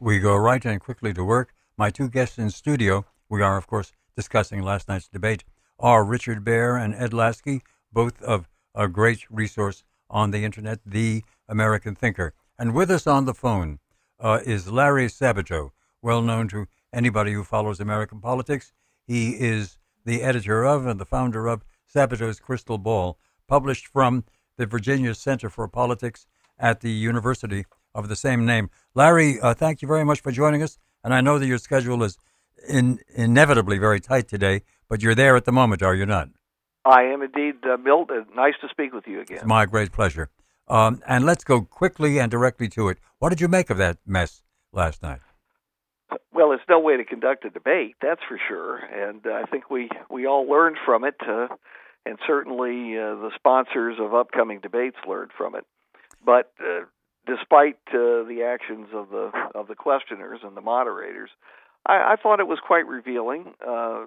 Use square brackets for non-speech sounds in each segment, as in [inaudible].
we go right and quickly to work. My two guests in studio, we are, of course, discussing last night's debate, are Richard Baehr and Ed Lasky, both of a great resource on the internet, The American Thinker. And with us on the phone uh, is Larry Sabato, well known to anybody who follows American politics. He is the editor of and the founder of Sabato's Crystal Ball, published from the Virginia Center for Politics at the University of the same name. Larry, uh, thank you very much for joining us. And I know that your schedule is in, inevitably very tight today, but you're there at the moment, are you not? I am indeed, uh, Milt. Nice to speak with you again. It's my great pleasure. Um, and let's go quickly and directly to it. What did you make of that mess last night? Well, it's no way to conduct a debate, that's for sure. And uh, I think we, we all learned from it, uh, and certainly uh, the sponsors of upcoming debates learned from it. But uh, despite uh, the actions of the of the questioners and the moderators, I, I thought it was quite revealing. Uh,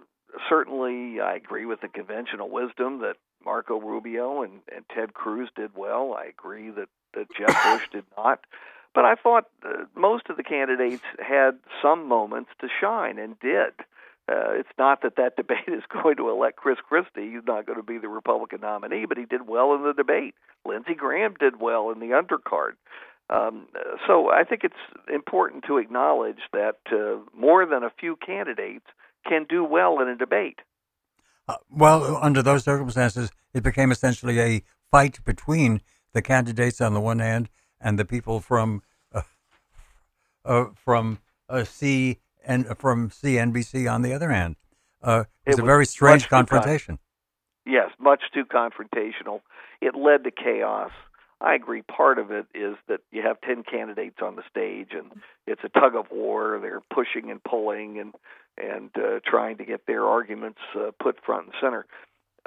certainly, I agree with the conventional wisdom that Marco Rubio and, and Ted Cruz did well. I agree that, that Jeb [laughs] Bush did not. But I thought uh, most of the candidates had some moments to shine and did. Uh, it's not that that [laughs] debate is going to elect Chris Christie. He's not going to be the Republican nominee, but he did well in the debate. Lindsey Graham did well in the undercard. Um, so I think it's important to acknowledge that uh, more than a few candidates can do well in a debate. Uh, well, under those circumstances, it became essentially a fight between the candidates on the one hand and the people from uh, [laughs] uh from uh, C and from CNBC on the other hand. Uh, it was a very strange confrontation. Con- yes, much too confrontational. It led to chaos. I agree. Part of it is that you have 10 candidates on the stage and it's a tug of war. They're pushing and pulling and and uh, trying to get their arguments uh, put front and center.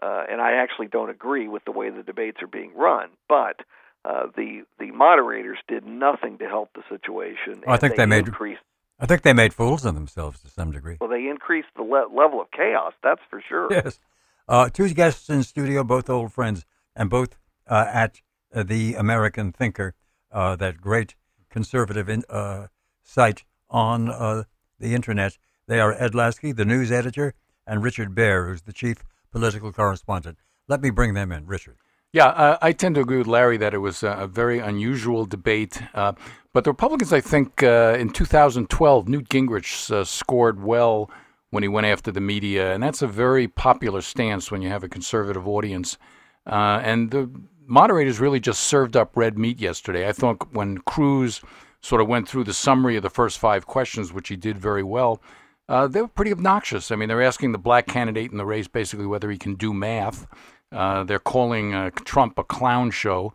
Uh, and I actually don't agree with the way the debates are being run, but uh, the the moderators did nothing to help the situation. Well, I think they, they made increased, I think they made fools of themselves to some degree. Well, they increased the le- level of chaos. That's for sure. Yes. Uh, two guests in studio, both old friends, and both uh, at uh, the American Thinker, uh, that great conservative in, uh, site on uh, the internet. They are Ed Lasky, the news editor, and Richard Baehr, who's the chief political correspondent. Let me bring them in. Richard. Yeah, uh, I tend to agree with Larry that it was a very unusual debate. Uh, but the Republicans, I think, uh, in 2012, Newt Gingrich uh, scored well when he went after the media, and that's a very popular stance when you have a conservative audience. Uh, and the moderators really just served up red meat yesterday. I thought when Cruz sort of went through the summary of the first five questions, which he did very well, uh, they were pretty obnoxious. I mean, they're asking the black candidate in the race basically whether he can do math. Uh, they're calling uh, Trump a clown show.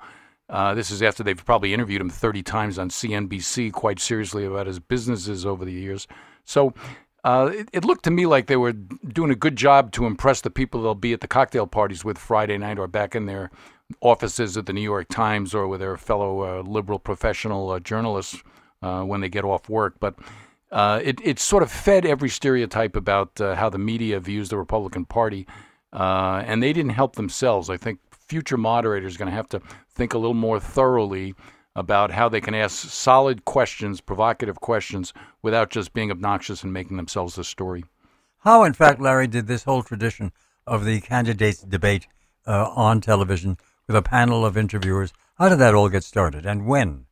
Uh, this is after they've probably interviewed him 30 times on CNBC quite seriously about his businesses over the years. So uh, it, it, looked to me like they were doing a good job to impress the people they'll be at the cocktail parties with Friday night or back in their offices at the New York Times or with their fellow uh, liberal professional journalists when they get off work. But it, it sort of fed every stereotype about how the media views the Republican Party, and they didn't help themselves. I think future moderators are going to have to think a little more thoroughly about how they can ask solid questions, provocative questions, without just being obnoxious and making themselves the story. How, in fact, Larry, did this whole tradition of the candidates debate uh, on television with a panel of interviewers. How did that all get started and when?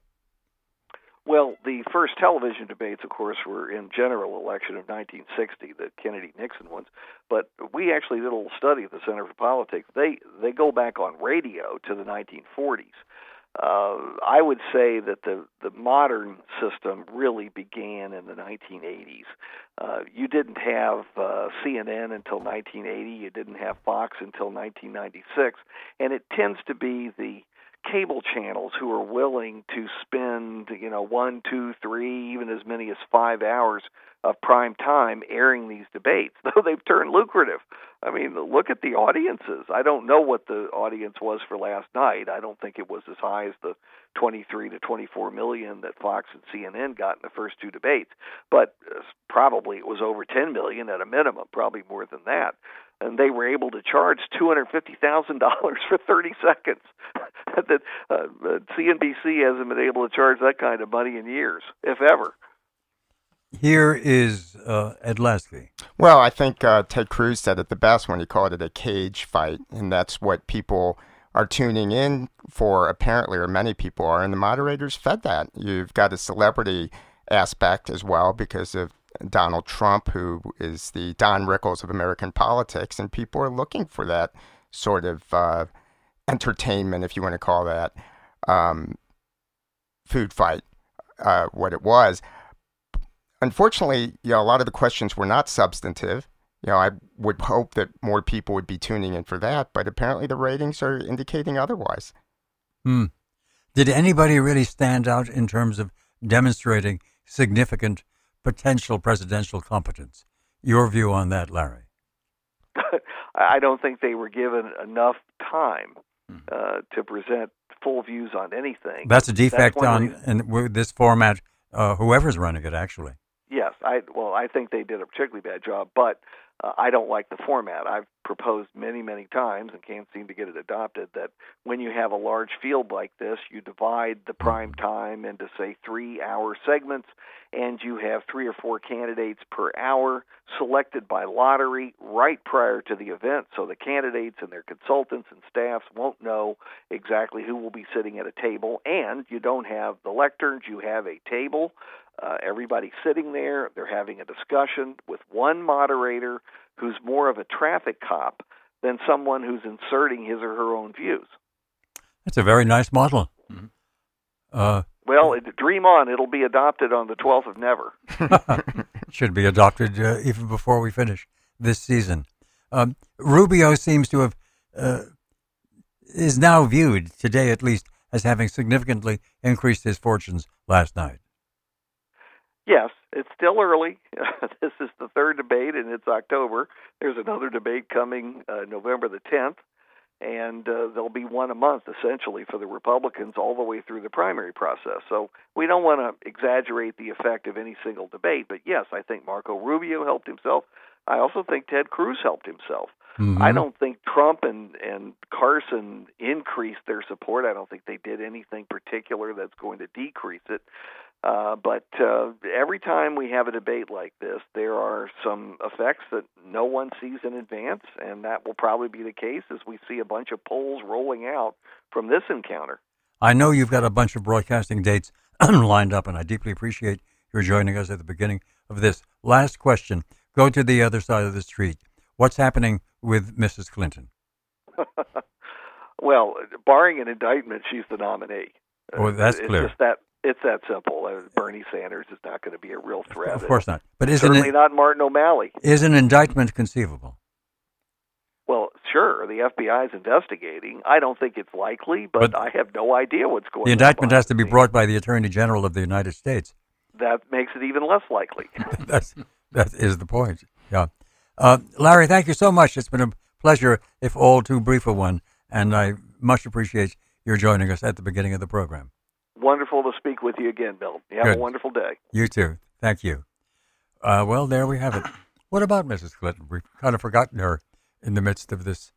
Well, the first television debates, of course, were in general election of 1960, the Kennedy-Nixon ones. But we actually did a little study at the Center for Politics. They they go back on radio to the 1940s, uh, I would say that the the modern system really began in the 1980s. Uh, you didn't have uh, CNN until 1980. You didn't have Fox until 1996, and it tends to be the cable channels who are willing to spend you know one, two, three, even as many as five hours of prime time airing these debates, [laughs] though they've turned lucrative. I mean, look at the audiences. I don't know what the audience was for last night. I don't think it was as high as the 23 to 24 million that Fox and CNN got in the first two debates, but uh, probably it was over 10 million at a minimum, probably more than that. And they were able to charge two hundred fifty thousand dollars for thirty seconds. [laughs] that uh, CNBC hasn't been able to charge that kind of money in years, if ever. Here is uh, Ed Lasky. Well, I think uh, Ted Cruz said it the best when he called it a cage fight, and that's what people are tuning in for, apparently, or many people are, and the moderators fed that. You've got a celebrity aspect as well because of Donald Trump, who is the Don Rickles of American politics, and people are looking for that sort of uh, entertainment, if you want to call that um, food fight, uh, what it was unfortunately, you know, a lot of the questions were not substantive. You know, I would hope that more people would be tuning in for that, but apparently the ratings are indicating otherwise. Hmm. Did anybody really stand out in terms of demonstrating significant potential presidential competence? Your view on that, Larry? [laughs] I don't think they were given enough time Hmm. uh, to present full views on anything. That's a defect one on in this format. Uh, whoever's running it, actually. Yes, I well, I think they did a particularly bad job, but uh, I don't like the format. I've proposed many, many times and can't seem to get it adopted that when you have a large field like this, you divide the prime time into say 3-hour segments and you have three or four candidates per hour selected by lottery right prior to the event so the candidates and their consultants and staffs won't know exactly who will be sitting at a table and you don't have the lecterns you have a table uh, everybody's sitting there they're having a discussion with one moderator who's more of a traffic cop than someone who's inserting his or her own views That's a very nice model. Mhm. Uh, well it, dream on it'll be adopted on the 12th of never [laughs] should be adopted uh, even before we finish this season. Um, Rubio seems to have uh, is now viewed today, at least, as having significantly increased his fortunes last night. Yes, it's still early. [laughs] this is the third debate, and it's October. There's another debate coming uh, November the 10th, and uh, there'll be one a month essentially for the Republicans all the way through the primary process. So we don't want to exaggerate the effect of any single debate, but yes, I think Marco Rubio helped himself. I also think Ted Cruz helped himself. Mhm. I don't think Trump and and Carson increased their support. I don't think they did anything particular that's going to decrease it. Uh, but uh, every time we have a debate like this, there are some effects that no one sees in advance, and that will probably be the case as we see a bunch of polls rolling out from this encounter. I know you've got a bunch of broadcasting dates [clears throat] lined up, and I deeply appreciate your joining us at the beginning of this. Last question. Go to the other side of the street. What's happening with Mrs. Clinton? [laughs] well, barring an indictment, she's the nominee. Oh, that's it's clear. Just that it's that simple. Uh, Bernie Sanders is not going to be a real threat. Of course not. But isn't Certainly it, not Martin O'Malley. is an indictment conceivable? Well, sure, the FBI is investigating. I don't think it's likely, but, But I have no idea what's going The on. indictment has to be brought by the Attorney General of the United States. That makes it even less likely. [laughs] That's that is the point. Yeah, uh, Larry, thank you so much. It's been a pleasure, if all too brief a one, and I much appreciate your joining us at the beginning of the program. Wonderful to speak with you again, Bill. You have Good. a wonderful day. You too. Thank you. Uh, well, there we have it. [clears throat] What about Mrs. Clinton? We've kind of forgotten her in the midst of this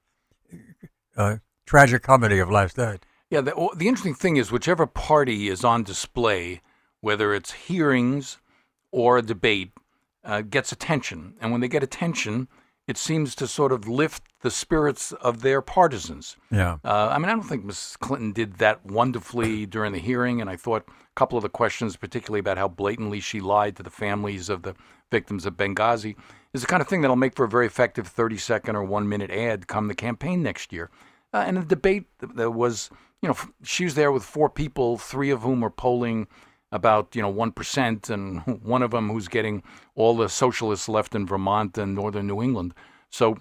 uh, tragic comedy of last night. Yeah, the, the interesting thing is, whichever party is on display, whether it's hearings or a debate, uh, gets attention. And when they get attention, it seems to sort of lift the spirits of their partisans. Yeah. Uh, I mean, I don't think Mrs. Clinton did that wonderfully during the hearing, and I thought a couple of the questions, particularly about how blatantly she lied to the families of the victims of Benghazi, is the kind of thing that'll make for a very effective 30 second or one minute ad come the campaign next year. Uh, and the debate th- there was, you know, she was there with four people, three of whom were polling about, you know, 1%, and [laughs] one of them who's getting all the socialists left in Vermont and northern New England. So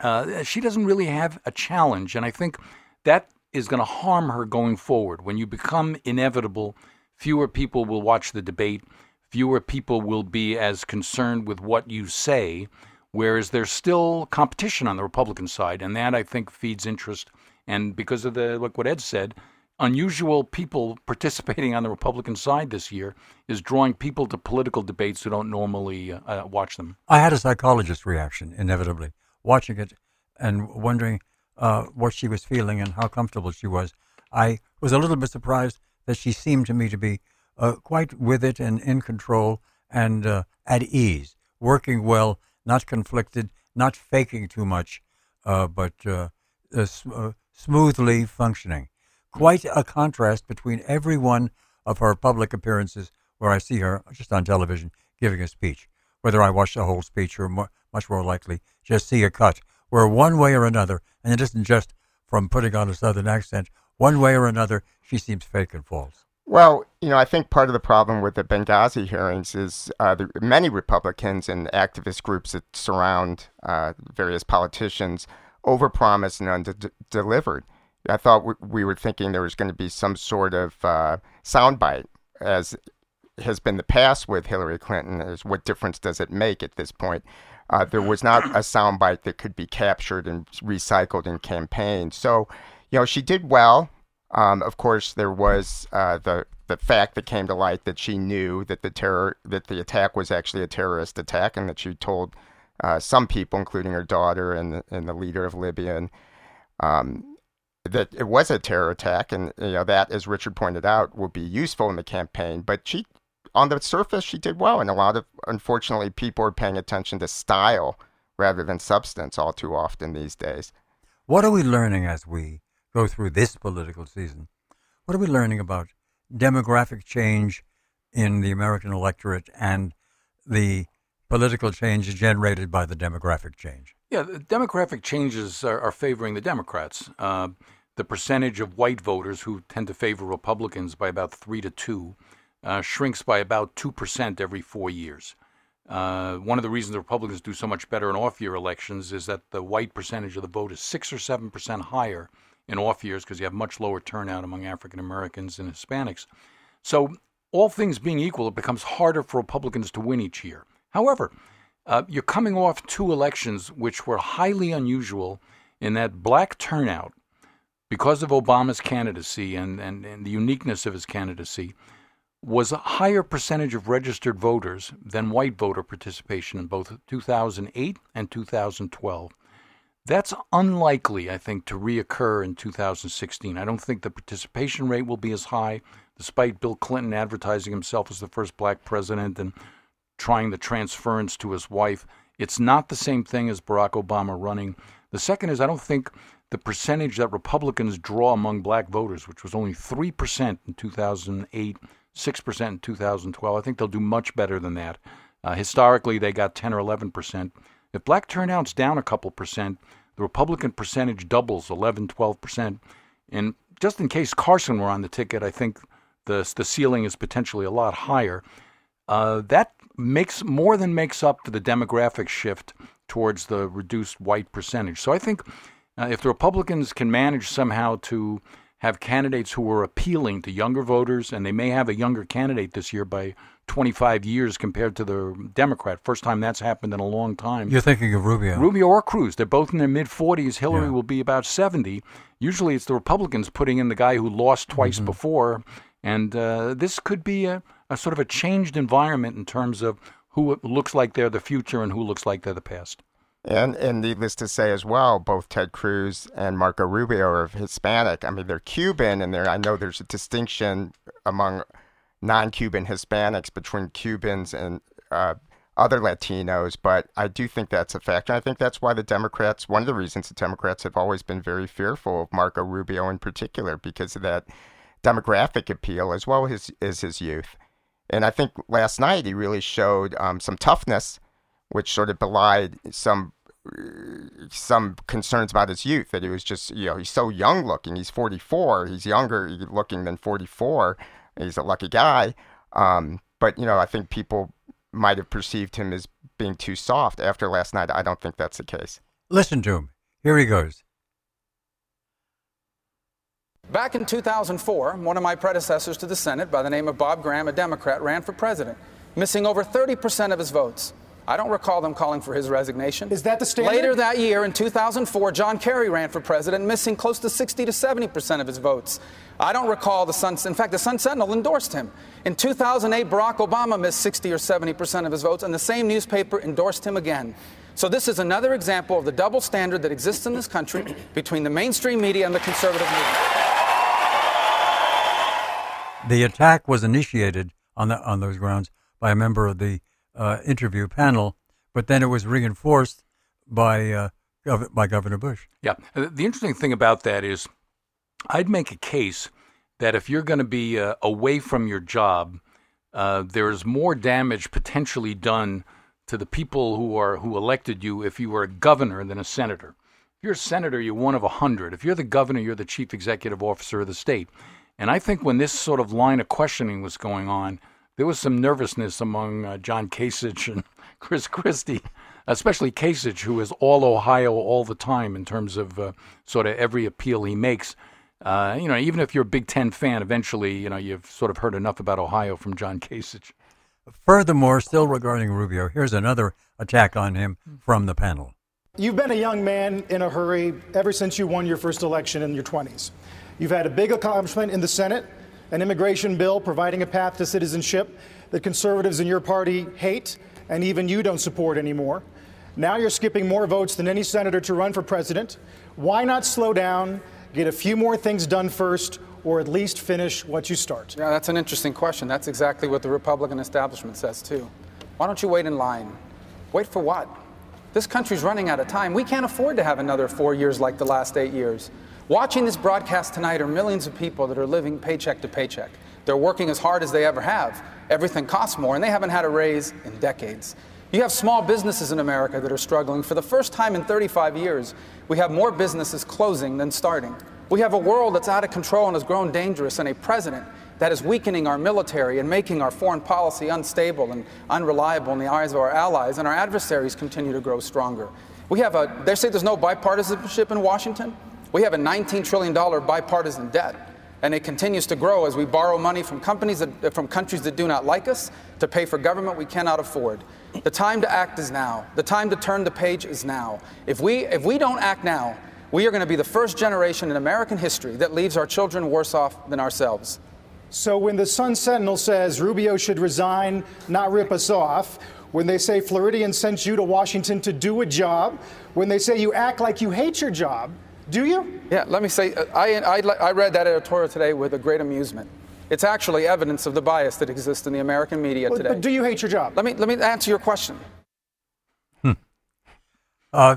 uh, she doesn't really have a challenge, and I think that is going to harm her going forward. When you become inevitable, fewer people will watch the debate, fewer people will be as concerned with what you say, whereas there's still competition on the Republican side, and that I think feeds interest. And because of the like what Ed said, unusual people [laughs] participating on the Republican side this year is drawing people to political debates who don't normally uh, watch them. I had a psychologist reaction, inevitably, watching it and wondering uh, what she was feeling and how comfortable she was. I was a little bit surprised that she seemed to me to be uh, quite with it and in control and uh, at ease, working well, not conflicted, not faking too much, uh, but uh, uh, smoothly functioning. Quite a contrast between every one of her public appearances where I see her just on television giving a speech. Whether I watch the whole speech or more, much more likely just see a cut, where one way or another, and it isn't just from putting on a southern accent, one way or another, she seems fake and false. Well, you know, I think part of the problem with the Benghazi hearings is uh, the, many Republicans and activist groups that surround uh, various politicians overpromised and under-delivered. I thought we, we were thinking there was going to be some sort of uh, soundbite, as has been the past with Hillary Clinton. Is what difference does it make at this point? Uh, there was not a soundbite that could be captured and recycled in campaign. So, you know, she did well. Um, of course, there was uh, the the fact that came to light that she knew that the terror that the attack was actually a terrorist attack, and that she told uh, some people, including her daughter and and the leader of Libya, and, um, that it was a terror attack, and you know that, as Richard pointed out, will be useful in the campaign. But she, on the surface, she did well, and a lot of unfortunately people are paying attention to style rather than substance all too often these days. What are we learning as we go through this political season? What are we learning about demographic change in the American electorate and the political change generated by the demographic change? Yeah, the demographic changes are, are favoring the Democrats. Uh, the percentage of white voters who tend to favor Republicans by about three to two uh, shrinks by about 2% every four years. Uh, one of the reasons the Republicans do so much better in off year elections is that the white percentage of the vote is 6 or 7% higher in off years because you have much lower turnout among African Americans and Hispanics. So, all things being equal, it becomes harder for Republicans to win each year. However, uh, you're coming off two elections which were highly unusual in that black turnout, because of Obama's candidacy and, and, and the uniqueness of his candidacy, was a higher percentage of registered voters than white voter participation in both 2008 and 2012. That's unlikely, I think, to reoccur in 2016. I don't think the participation rate will be as high, despite Bill Clinton advertising himself as the first black president and trying the transference to his wife. It's not the same thing as Barack Obama running. The second is I don't think the percentage that Republicans draw among black voters, which was only 3% in 2008, 6% in 2012, I think they'll do much better than that. Uh, historically, they got 10 or 11%. If black turnout's down a couple percent, the Republican percentage doubles 11, 12%. And just in case Carson were on the ticket, I think the, the ceiling is potentially a lot higher. Uh, that makes more than makes up for the demographic shift towards the reduced white percentage. So I think uh, if the Republicans can manage somehow to have candidates who are appealing to younger voters, and they may have a younger candidate this year by 25 years compared to the Democrat. First time that's happened in a long time. You're thinking of Rubio. Rubio or Cruz. They're both in their mid 40s. Hillary yeah. will be about 70. Usually it's the Republicans putting in the guy who lost twice mm-hmm. before. And uh, this could be a, a sort of a changed environment in terms of who looks like they're the future and who looks like they're the past. And and needless to say as well, both Ted Cruz and Marco Rubio are Hispanic. I mean, they're Cuban, and there I know there's a distinction among non-Cuban Hispanics between Cubans and uh, other Latinos, but I do think that's a factor. I think that's why the Democrats, one of the reasons the Democrats have always been very fearful of Marco Rubio in particular, because of that demographic appeal as well as, as his youth. And I think last night he really showed um, some toughness, which sort of belied some some concerns about his youth that he was just you know he's so young looking. He's 44 he's younger looking than 44 he's a lucky guy. Um, but you know i think people might have perceived him as being too soft after last night. I don't think that's the case. Listen to him. Here he goes. Back in 2004, one of my predecessors to the Senate, by the name of Bob Graham, a Democrat, ran for president, missing over 30% of his votes. I don't recall them calling for his resignation. Is that the standard? Later that year, in 2004, John Kerry ran for president, missing close to 60 to 70 percent of his votes. I don't recall the Sun. In fact, the Sun Sentinel endorsed him. In 2008, Barack Obama missed 60 or 70 percent of his votes, and the same newspaper endorsed him again. So this is another example of the double standard that exists in this country [clears throat] between the mainstream media and the conservative media. The attack was initiated on the, on those grounds by a member of the uh, interview panel, but then it was reinforced by uh, gov- by Governor Bush. Yeah. Uh, The interesting thing about that is, I'd make a case that if you're going to be uh, away from your job, uh, there's more damage potentially done to the people who are who elected you if you were a governor than a senator. If you're a senator, you're one of a hundred. If you're the governor, you're the chief executive officer of the state. And I think when this sort of line of questioning was going on, there was some nervousness among uh, John Kasich and [laughs] Chris Christie, especially Kasich, who is all Ohio all the time in terms of uh, sort of every appeal he makes. Uh, you know, even if you're a Big Ten fan, eventually, you know, you've sort of heard enough about Ohio from John Kasich. Furthermore, still regarding Rubio, here's another attack on him from the panel. You've been a young man in a hurry ever since you won your first election in your 20s. You've had a big accomplishment in the Senate, an immigration bill providing a path to citizenship that conservatives in your party hate and even you don't support anymore. Now you're skipping more votes than any senator to run for president. Why not slow down, get a few more things done first, or at least finish what you start? Yeah, that's an interesting question. That's exactly what the Republican establishment says, too. Why don't you wait in line? Wait for what? This country's running out of time. We can't afford to have another four years like the last eight years. Watching this broadcast tonight are millions of people that are living paycheck to paycheck. They're working as hard as they ever have. Everything costs more, and they haven't had a raise in decades. You have small businesses in America that are struggling. For the first time in 35 years, we have more businesses closing than starting. We have a world that's out of control and has grown dangerous, and a president that is weakening our military and making our foreign policy unstable and unreliable in the eyes of our allies, and our adversaries continue to grow stronger. We have a, they say there's no bipartisanship in Washington. We have a $19 trillion bipartisan debt, and it continues to grow as we borrow money from companies that, uh, from countries that do not like us to pay for government we cannot afford. The time to act is now. The time to turn the page is now. If we, if we don't act now, we are going to be the first generation in American history that leaves our children worse off than ourselves. So when the Sun Sentinel says Rubio should resign, not rip us off, when they say Floridian sent you to Washington to do a job, when they say you act like you hate your job, do you? Yeah, let me say, uh, I, I, I read that editorial today with a great amusement. It's actually evidence of the bias that exists in the American media Well, today. But do you hate your job? let me let me answer your question. Uh,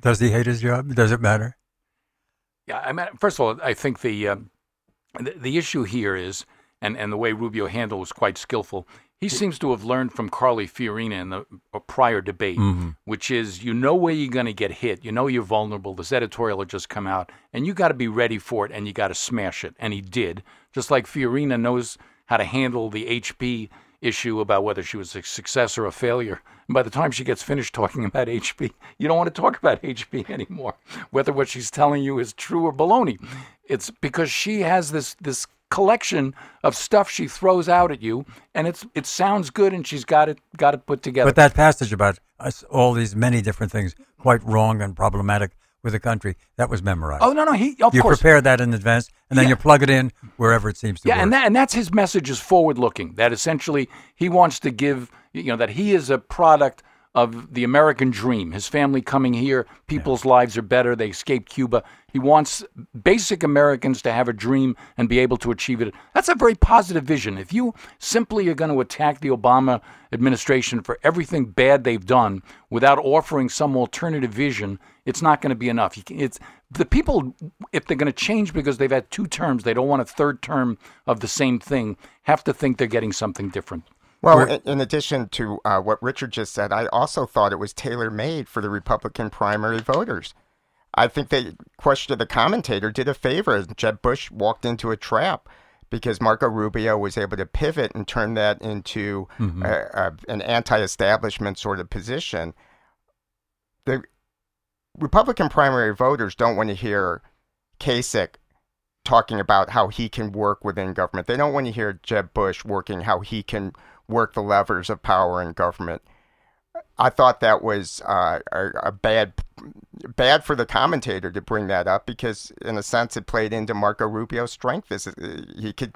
does he hate his job? Does it matter? Yeah, I mean, first of all, I think the um, the, the issue here is, and, and the way Rubio handled was quite skillful. He seems to have learned from Carly Fiorina in the a prior debate, mm-hmm. which is you know where you're going to get hit, you know you're vulnerable. This editorial had just come out, and you got to be ready for it, and you got to smash it, and he did. Just like Fiorina knows how to handle the HP issue about whether she was a success or a failure. And by the time she gets finished talking about HP, you don't want to talk about HP [laughs] anymore, whether what she's telling you is true or baloney. It's because she has this this collection of stuff she throws out at you, and it's it sounds good, and she's got it got it put together. But that passage about us, all these many different things, quite wrong and problematic with the country, that was memorized. oh no, no, he of you course. prepare that in advance, and then Yeah. you plug it in wherever it seems to Yeah, work. and that and that's his message is forward looking. That essentially he wants to give you know that he is a product of the American dream. His family coming here, people's lives are better. They escaped Cuba. He wants basic Americans to have a dream and be able to achieve it. That's a very positive vision. If you simply are going to attack the Obama administration for everything bad they've done without offering some alternative vision, it's not going to be enough. It's the people if they're going to change because they've had two terms, they don't want a third term of the same thing, have to think they're getting something different. Well, in, in addition to uh, what Richard just said, I also thought it was tailor made for the Republican primary voters. I think the question of the commentator did a favor. Jeb Bush walked into a trap because Marco Rubio was able to pivot and turn that into a, a, an anti establishment sort of position. The Republican primary voters don't want to hear Kasich talking about how he can work within government. They don't want to hear Jeb Bush working how he can work the levers of power in government. I thought that was uh, a, bad bad for the commentator to bring that up because, in a sense, it played into Marco Rubio's strength. Is uh, he could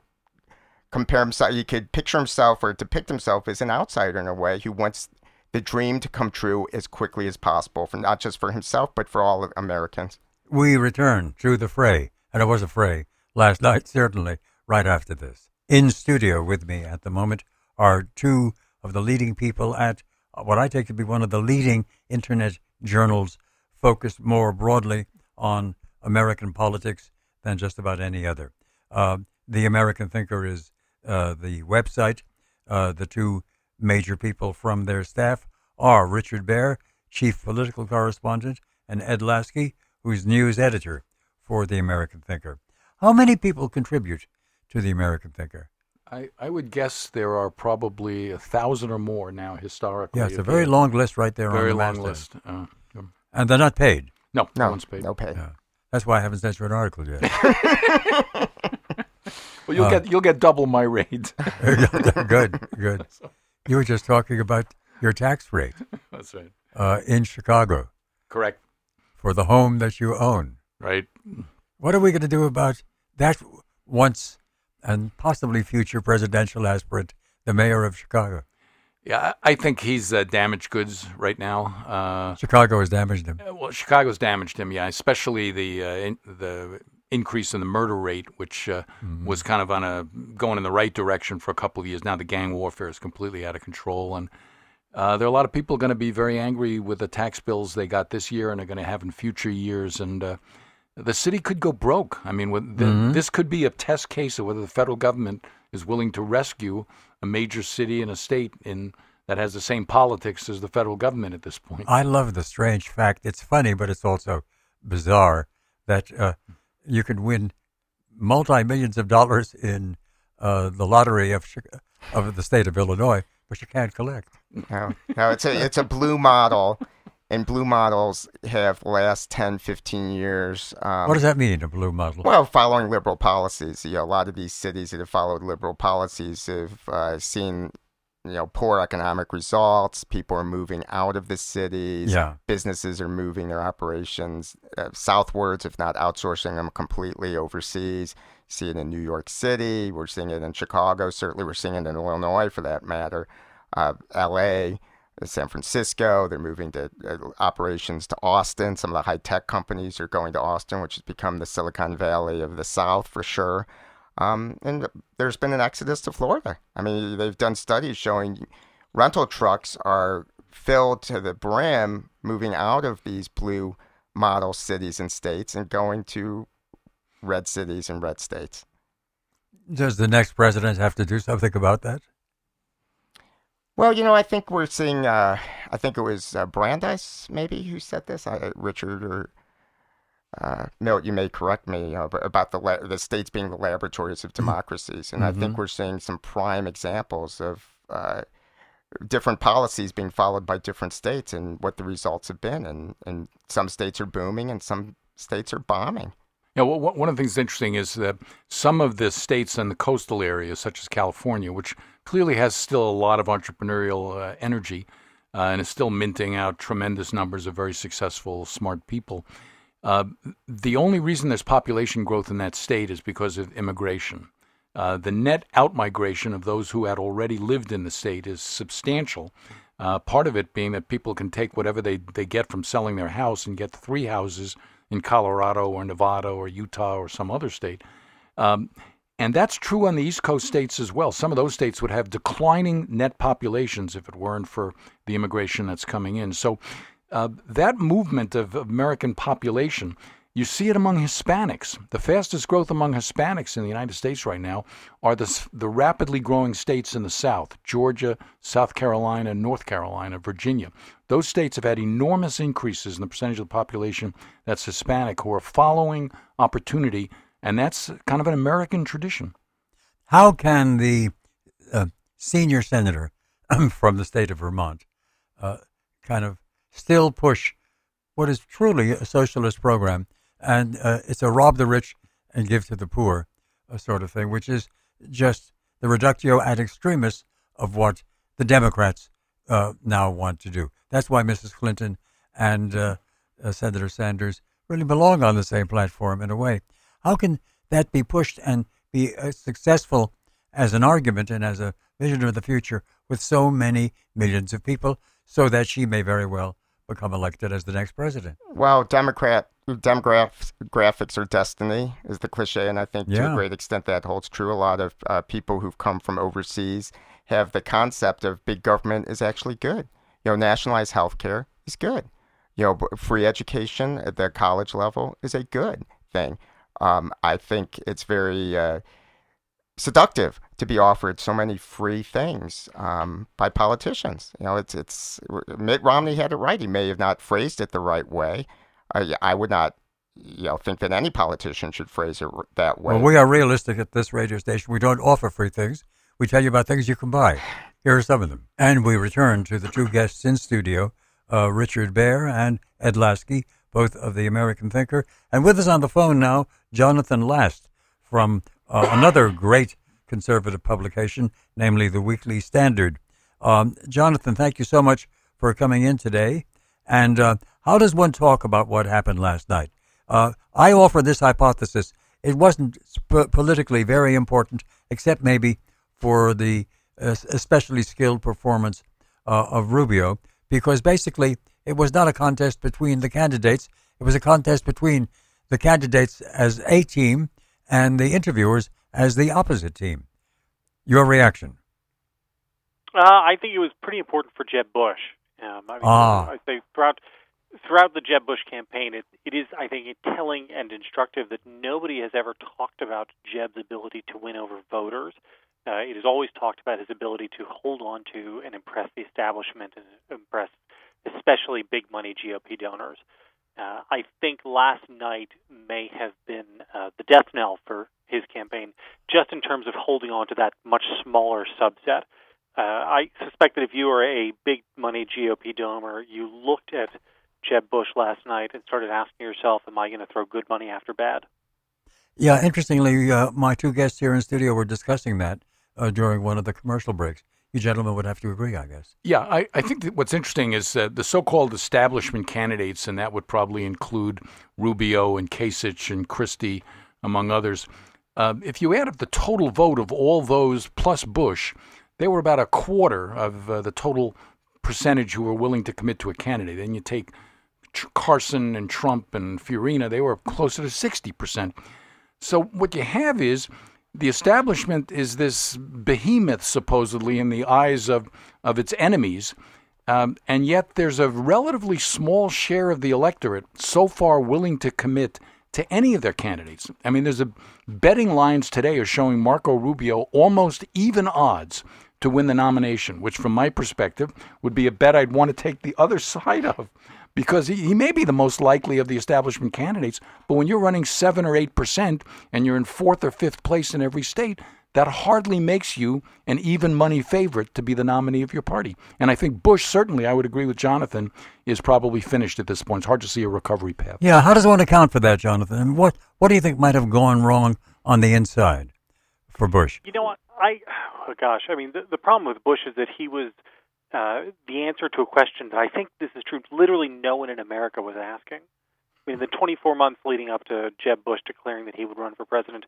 compare himself, he could picture himself or depict himself as an outsider in a way who wants the dream to come true as quickly as possible, for not just for himself but for all Americans. we return to the fray, and it was a fray last night, certainly, right after this. In studio with me at the moment are two of the leading people at what I take to be one of the leading internet journals focused more broadly on American politics than just about any other. Uh, the American Thinker is uh, the website. Uh, the two major people from their staff are Richard Baehr, chief political correspondent, and Ed Lasky, who's news editor for the American Thinker. How many people contribute to the American Thinker? I, I would guess there are probably a thousand or more now historically. Yeah, it's a very long list right there very on the long list. Uh, um, And they're not paid. no, no No, one's paid. no pay. Yeah. That's why I haven't sent you an article yet. [laughs] Well, you'll Uh, get you'll get double my rate. [laughs] [laughs] good, good. You were just talking about your tax rate That's right. uh, in Chicago Correct. for the home that you own. Right. What are we going to do about that once and possibly future presidential aspirant, the mayor of Chicago? Yeah, I think he's uh, damaged goods right now. Uh, Chicago has damaged him. Uh, Well, Chicago's damaged him, yeah. Especially the uh, in, the increase in the murder rate, which uh, was kind of on a going in the right direction for a couple of years. Now the gang warfare is completely out of control, and uh, there are a lot of people going to be very angry with the tax bills they got this year and are going to have in future years, and. The city could go broke. I mean, with the, this could be a test case of whether the federal government is willing to rescue a major city and a state in that has the same politics as the federal government at this point. I love the strange fact. It's funny, but it's also bizarre that uh, you can win multi millions of dollars in uh, the lottery of of the state of Illinois, but you can't collect. No, no, it's a it's a blue model, and blue models have last 10, 15 years. Um, what does that mean, a blue model? Well, following liberal policies, you know, a lot of these cities that have followed liberal policies have uh, seen, you know, poor economic results. People are moving out of the cities. Yeah. Businesses are moving their operations uh, southwards, if not outsourcing them completely overseas. See it in New York City. We're seeing it in Chicago. Certainly, we're seeing it in Illinois, for that matter. Uh, L.A. San Francisco. They're moving to uh, operations to Austin. Some of the high tech companies are going to Austin, which has become the Silicon Valley of the South for sure. Um, and there's been an exodus to Florida. I mean, they've done studies showing rental trucks are filled to the brim, moving out of these blue model cities and states and going to red cities and red states. Does the next president have to do something about that? Well, you know, I think we're seeing. Uh, I think it was uh, Brandeis, maybe, who said this. I, Richard or uh, Milt, you may correct me uh, about the la- the states being the laboratories of democracies, and I think we're seeing some prime examples of uh, different policies being followed by different states and what the results have been. And and some states are booming, and some states are bombing. Yeah, well, one of the things that's interesting is that some of the states in the coastal areas, such as California, which clearly has still a lot of entrepreneurial uh, energy uh, and is still minting out tremendous numbers of very successful, smart people, uh, the only reason there's population growth in that state is because of immigration. Uh, the net outmigration of those who had already lived in the state is substantial. Uh, part of it being that people can take whatever they, they get from selling their house and get three houses in Colorado or Nevada or Utah or some other state. Um, and that's true on the East Coast states as well. Some of those states would have declining net populations if it weren't for the immigration that's coming in. So uh, that movement of American population, you see it among Hispanics. The fastest growth among Hispanics in the United States right now are the, the rapidly growing states in the South Georgia, South Carolina, North Carolina, Virginia. Those states have had enormous increases in the percentage of the population that's Hispanic who are following opportunity, and that's kind of an American tradition. How can the uh, senior senator [clears throat] from the state of Vermont uh, kind of still push what is truly a socialist program? And uh, it's a rob the rich and give to the poor uh, sort of thing, which is just the reductio ad extremis of what the Democrats uh, now want to do. That's why Mrs. Clinton and uh, uh, Senator Sanders really belong on the same platform in a way. How can that be pushed and be uh, successful as an argument and as a vision of the future with so many millions of people so that she may very well become elected as the next president? Well, Democrat demographics graphics are destiny is the cliche, and I think to a great extent that holds true. A lot of uh, people who've come from overseas have the concept of big government is actually good. You know, nationalized health care is good. You know, free education at the college level is a good thing. Um, I think it's very uh, seductive to be offered so many free things um, by politicians. You know, it's it's Mitt Romney had it right. He may have not phrased it the right way. I, I would not, you know, think that any politician should phrase it that way. Well, we are realistic at this radio station. We don't offer free things. We tell you about things you can buy. Here are some of them. And we return to the two guests in studio, uh, Richard Baehr and Ed Lasky, both of the American Thinker. And with us on the phone now, Jonathan Last from uh, another great conservative publication, namely the Weekly Standard. Um, Jonathan, thank you so much for coming in today. And uh, how does one talk about what happened last night? Uh, I offer this hypothesis. It wasn't sp- politically very important, except maybe for the especially skilled performance uh, of Rubio, because basically it was not a contest between the candidates. It was a contest between the candidates as a team and the interviewers as the opposite team. Your reaction? Uh, I think it was pretty important for Jeb Bush. Um, I mean, ah. I say throughout throughout the Jeb Bush campaign, it, it is, I think, telling and instructive that nobody has ever talked about Jeb's ability to win over voters. Uh, it has always talked about his ability to hold on to and impress the establishment and impress especially big money GOP donors. Uh, I think last night may have been uh, the death knell for his campaign, just in terms of holding on to that much smaller subset. Uh, I suspect that if you are a big money GOP donor, you looked at Jeb Bush last night and started asking yourself, "Am I going to throw good money after bad?" Yeah, interestingly, uh, my two guests here in studio were discussing that uh, during one of the commercial breaks you gentlemen would have to agree, I guess. Yeah, I, I think that what's interesting is that the so called establishment candidates, and that would probably include Rubio and Kasich and Christie, among others. Uh, if you add up the total vote of all those plus Bush, they were about a quarter of uh, the total percentage who were willing to commit to a candidate. Then you take Carson and Trump and Fiorina, they were closer to 60%. So what you have is the establishment is this behemoth, supposedly, in the eyes of, of its enemies. Um, and yet there's a relatively small share of the electorate so far willing to commit to any of their candidates. I mean, there's a betting lines today are showing Marco Rubio almost even odds to win the nomination, which from my perspective would be a bet I'd want to take the other [laughs] side of because he, he may be the most likely of the establishment candidates. But when you're running seven or eight percent and you're in fourth or fifth place in every state, that hardly makes you an even money favorite to be the nominee of your party. And I think Bush, certainly, I would agree with Jonathan, is probably finished at this point. It's hard to see a recovery path. Yeah, how does one account for that, Jonathan? I mean, what what do you think might have gone wrong on the inside for Bush? You know what? I, [sighs] oh gosh, I mean, the, the problem with Bush is that he was uh, the answer to a question that I think this is true. Literally, no one in America was asking. I mean, in the 24 months leading up to Jeb Bush declaring that he would run for president,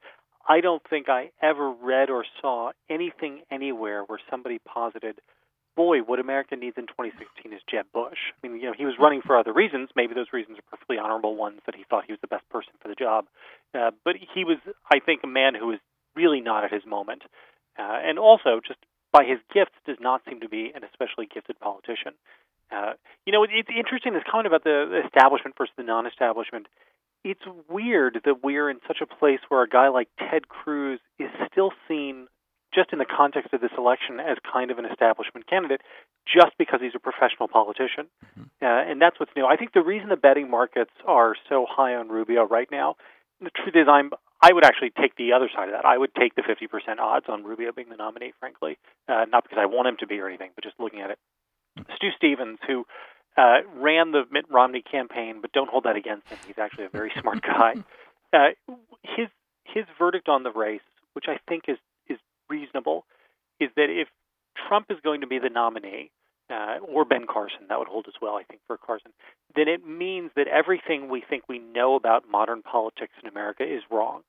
I don't think I ever read or saw anything anywhere where somebody posited, "Boy, what America needs in 2016 is Jeb Bush." I mean, you know, he was running for other reasons. Maybe those reasons are perfectly honorable ones that he thought he was the best person for the job. Uh, but he was, I think, a man who was really not at his moment, uh, and also just by his gifts, does not seem to be an especially gifted politician. Uh, you know, it's interesting this comment about the establishment versus the non-establishment. It's weird that we're in such a place where a guy like Ted Cruz is still seen, just in the context of this election, as kind of an establishment candidate, just because he's a professional politician. Mm-hmm. Uh, and that's what's new. I think the reason the betting markets are so high on Rubio right now, the truth is, I'm I would actually take the other side of that. I would take the 50% odds on Rubio being the nominee, frankly, uh, not because I want him to be or anything, but just looking at it. Stu Stevens, who uh, ran the Mitt Romney campaign, but don't hold that against him. He's actually a very [laughs] smart guy. Uh, his his verdict on the race, which I think is is reasonable, is that if Trump is going to be the nominee, uh, or Ben Carson, that would hold as well, I think, for Carson, then it means that everything we think we know about modern politics in America is wrong.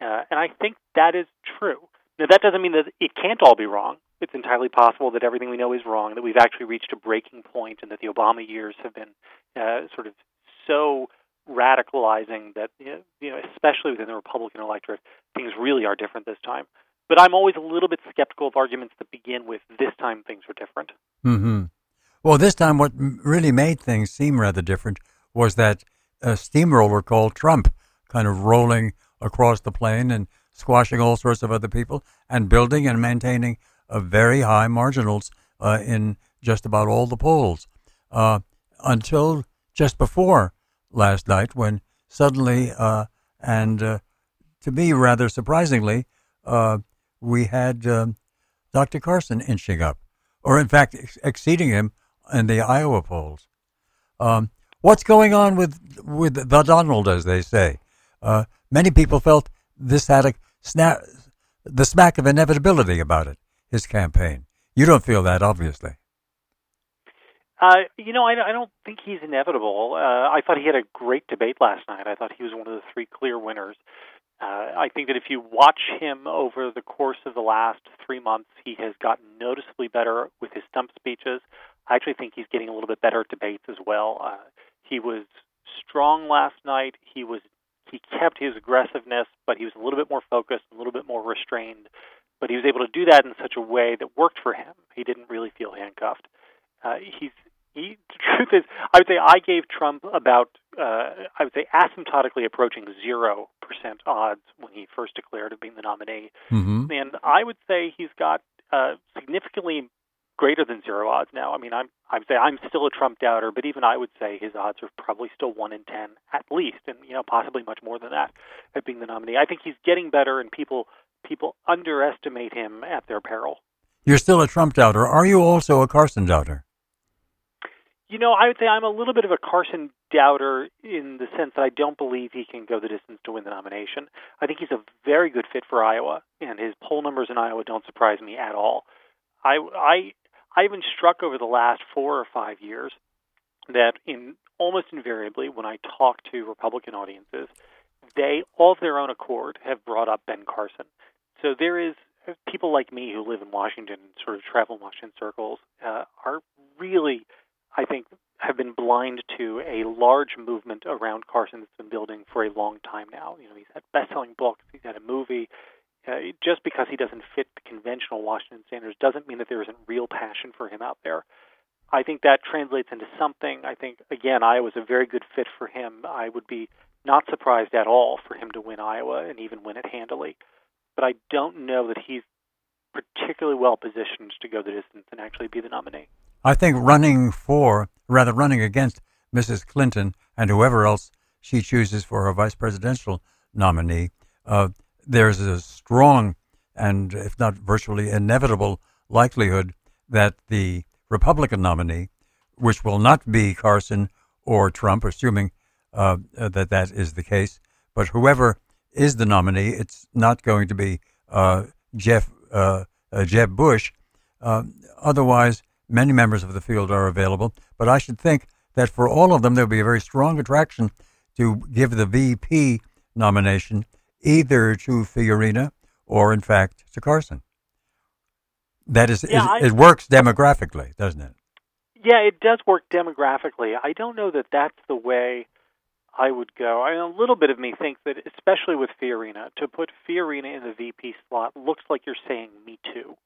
Uh, and I think that is true. Now, that doesn't mean that it can't all be wrong. It's entirely possible that everything we know is wrong, that we've actually reached a breaking point, and that the Obama years have been uh, sort of so radicalizing that, you know, especially within the Republican electorate, things really are different this time. but I'm always a little bit skeptical of arguments that begin with "this time things were different." hmm Well, this time, what really made things seem rather different was that steamroller called Trump, kind of rolling across the plain and squashing all sorts of other people, and building and maintaining a very high marginals uh, in just about all the polls, uh, until just before last night, when suddenly uh, and uh, to me rather surprisingly, uh, we had um, Dr. Carson inching up, or in fact ex- exceeding him in the Iowa polls. Um, what's going on with with the Donald, as they say? Many people felt this had a snap, the smack of inevitability about it. His campaign. You don't feel that, obviously. Uh, you know, I, I don't think he's inevitable. Uh, I thought he had a great debate last night. I thought he was one of the three clear winners. Uh, I think that if you watch him over the course of the last three months, he has gotten noticeably better with his stump speeches. I actually think he's getting a little bit better at debates as well. Uh, he was strong last night. He was he kept his aggressiveness, but he was a little bit more focused, a little bit more restrained. But he was able to do that in such a way that worked for him. He didn't really feel handcuffed. Uh, he's he, the [laughs] truth is, I would say I gave Trump about, uh, I would say, asymptotically approaching zero percent odds when he first declared of being the nominee, Mm-hmm. and I would say he's got uh, significantly greater than zero odds now. I mean, I'm I would say I'm still a Trump doubter, but even I would say his odds are probably still one in ten at least, and you know possibly much more than that at being the nominee. I think he's getting better, and people people underestimate him at their peril. You're still a Trump doubter. Are you also a Carson doubter? You know, I would say I'm a little bit of a Carson doubter in the sense that I don't believe he can go the distance to win the nomination. I think he's a very good fit for Iowa, and his poll numbers in Iowa don't surprise me at all. I I I've been struck over the last four or five years that in almost invariably when I talk to Republican audiences, they all of their own accord have brought up Ben Carson. So there is people like me who live in Washington and sort of travel in Washington circles uh, are really I think, have been blind to a large movement around Carson that's been building for a long time now. You know, he's had best-selling books, he's had a movie. Uh, just because he doesn't fit the conventional Washington standards doesn't mean that there isn't real passion for him out there. I think that translates into something. I think again, Iowa's a very good fit for him. I would be not surprised at all for him to win Iowa and even win it handily. But I don't know that he's particularly well positioned to go the distance and actually be the nominee. I think running for, rather running against Mrs. Clinton and whoever else she chooses for her vice presidential nominee, uh, there's a strong and, if not virtually inevitable, likelihood that the Republican nominee, which will not be Carson or Trump, assuming uh, that that is the case, but whoever is the nominee, it's not going to be uh, Jeff uh, uh, Jeb Bush. Uh, otherwise, many members of the field are available, but I should think that for all of them, there will be a very strong attraction to give the VP nomination either to Fiorina or, in fact, to Carson. That is, Yeah, is- I- it works demographically, doesn't it? Yeah, it does work demographically. I don't know that that's the way I would go. I mean, a little bit of me thinks that, especially with Fiorina, to put Fiorina in the VP slot looks like you're saying "Me Too."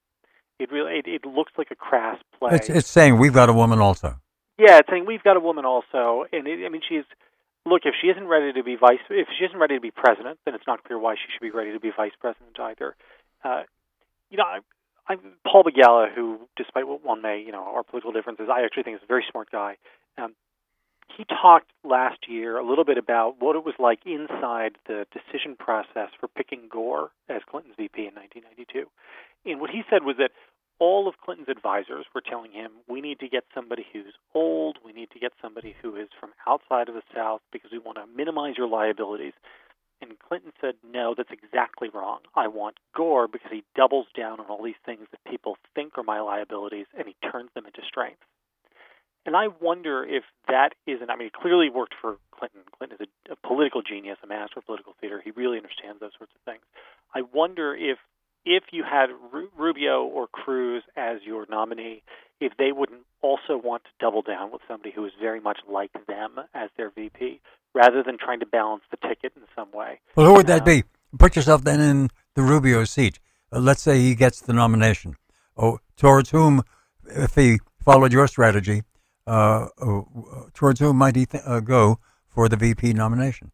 It really, it, it looks like a crass play. It's, it's saying we've got a woman also. Yeah, it's saying we've got a woman also, and it, I mean, she's look. If she isn't ready to be vice, if she isn't ready to be president, then it's not clear why she should be ready to be vice president either. Uh, you know, I, I'm Paul Begala, who, despite what one may, you know, our political differences, I actually think is a very smart guy. Um, he talked last year a little bit about what it was like inside the decision process for picking Gore as Clinton's VP in 1992. And what he said was that all of Clinton's advisors were telling him, we need to get somebody who's old, we need to get somebody who is from outside of the South because we want to minimize your liabilities. And Clinton said, no, that's exactly wrong. I want Gore because he doubles down on all these things that people think are my liabilities and he turns them into strengths. And I wonder if that isn't, I mean, it clearly worked for Clinton. Clinton is a, a political genius, a master of political theater. He really understands those sorts of things. I wonder if if you had Ru- Rubio or Cruz as your nominee, if they wouldn't also want to double down with somebody who is very much like them as their VP, rather than trying to balance the ticket in some way. Well, who would that Uh, be? Put yourself then in the Rubio seat. uh, let's say he gets the nomination. Oh, towards whom, if he followed your strategy, uh, uh, towards whom might he th- uh, go for the VP nomination?